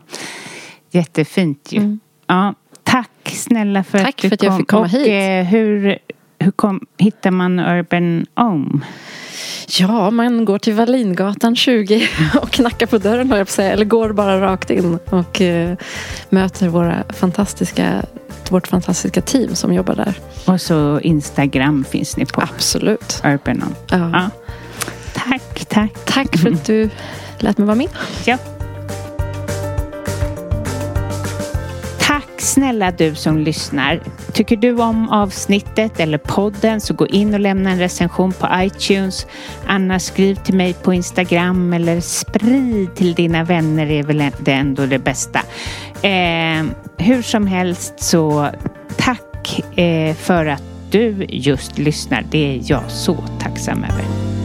jättefint ju. Mm. Ja, tack snälla för Tack att du för att jag kom. fick komma och, hit. eh, hur hur kom, hittar man Urban Home? Ja, man går till Wallingatan 20 och knackar på dörren jag på säga. Eller går bara rakt in och eh, möter våra fantastiska, vårt fantastiska team som jobbar där. Och så Instagram finns ni på. Absolut. Urban Home. Ja. Ja. Tack, tack. Tack för att du lät mig vara med. Ja. Snälla du som lyssnar. Tycker du om avsnittet eller podden så gå in och lämna en recension på iTunes. Annars skriv till mig på Instagram eller sprid till dina vänner är väl det ändå det bästa. Eh, hur som helst så tack eh, för att du just lyssnar. Det är jag så tacksam över.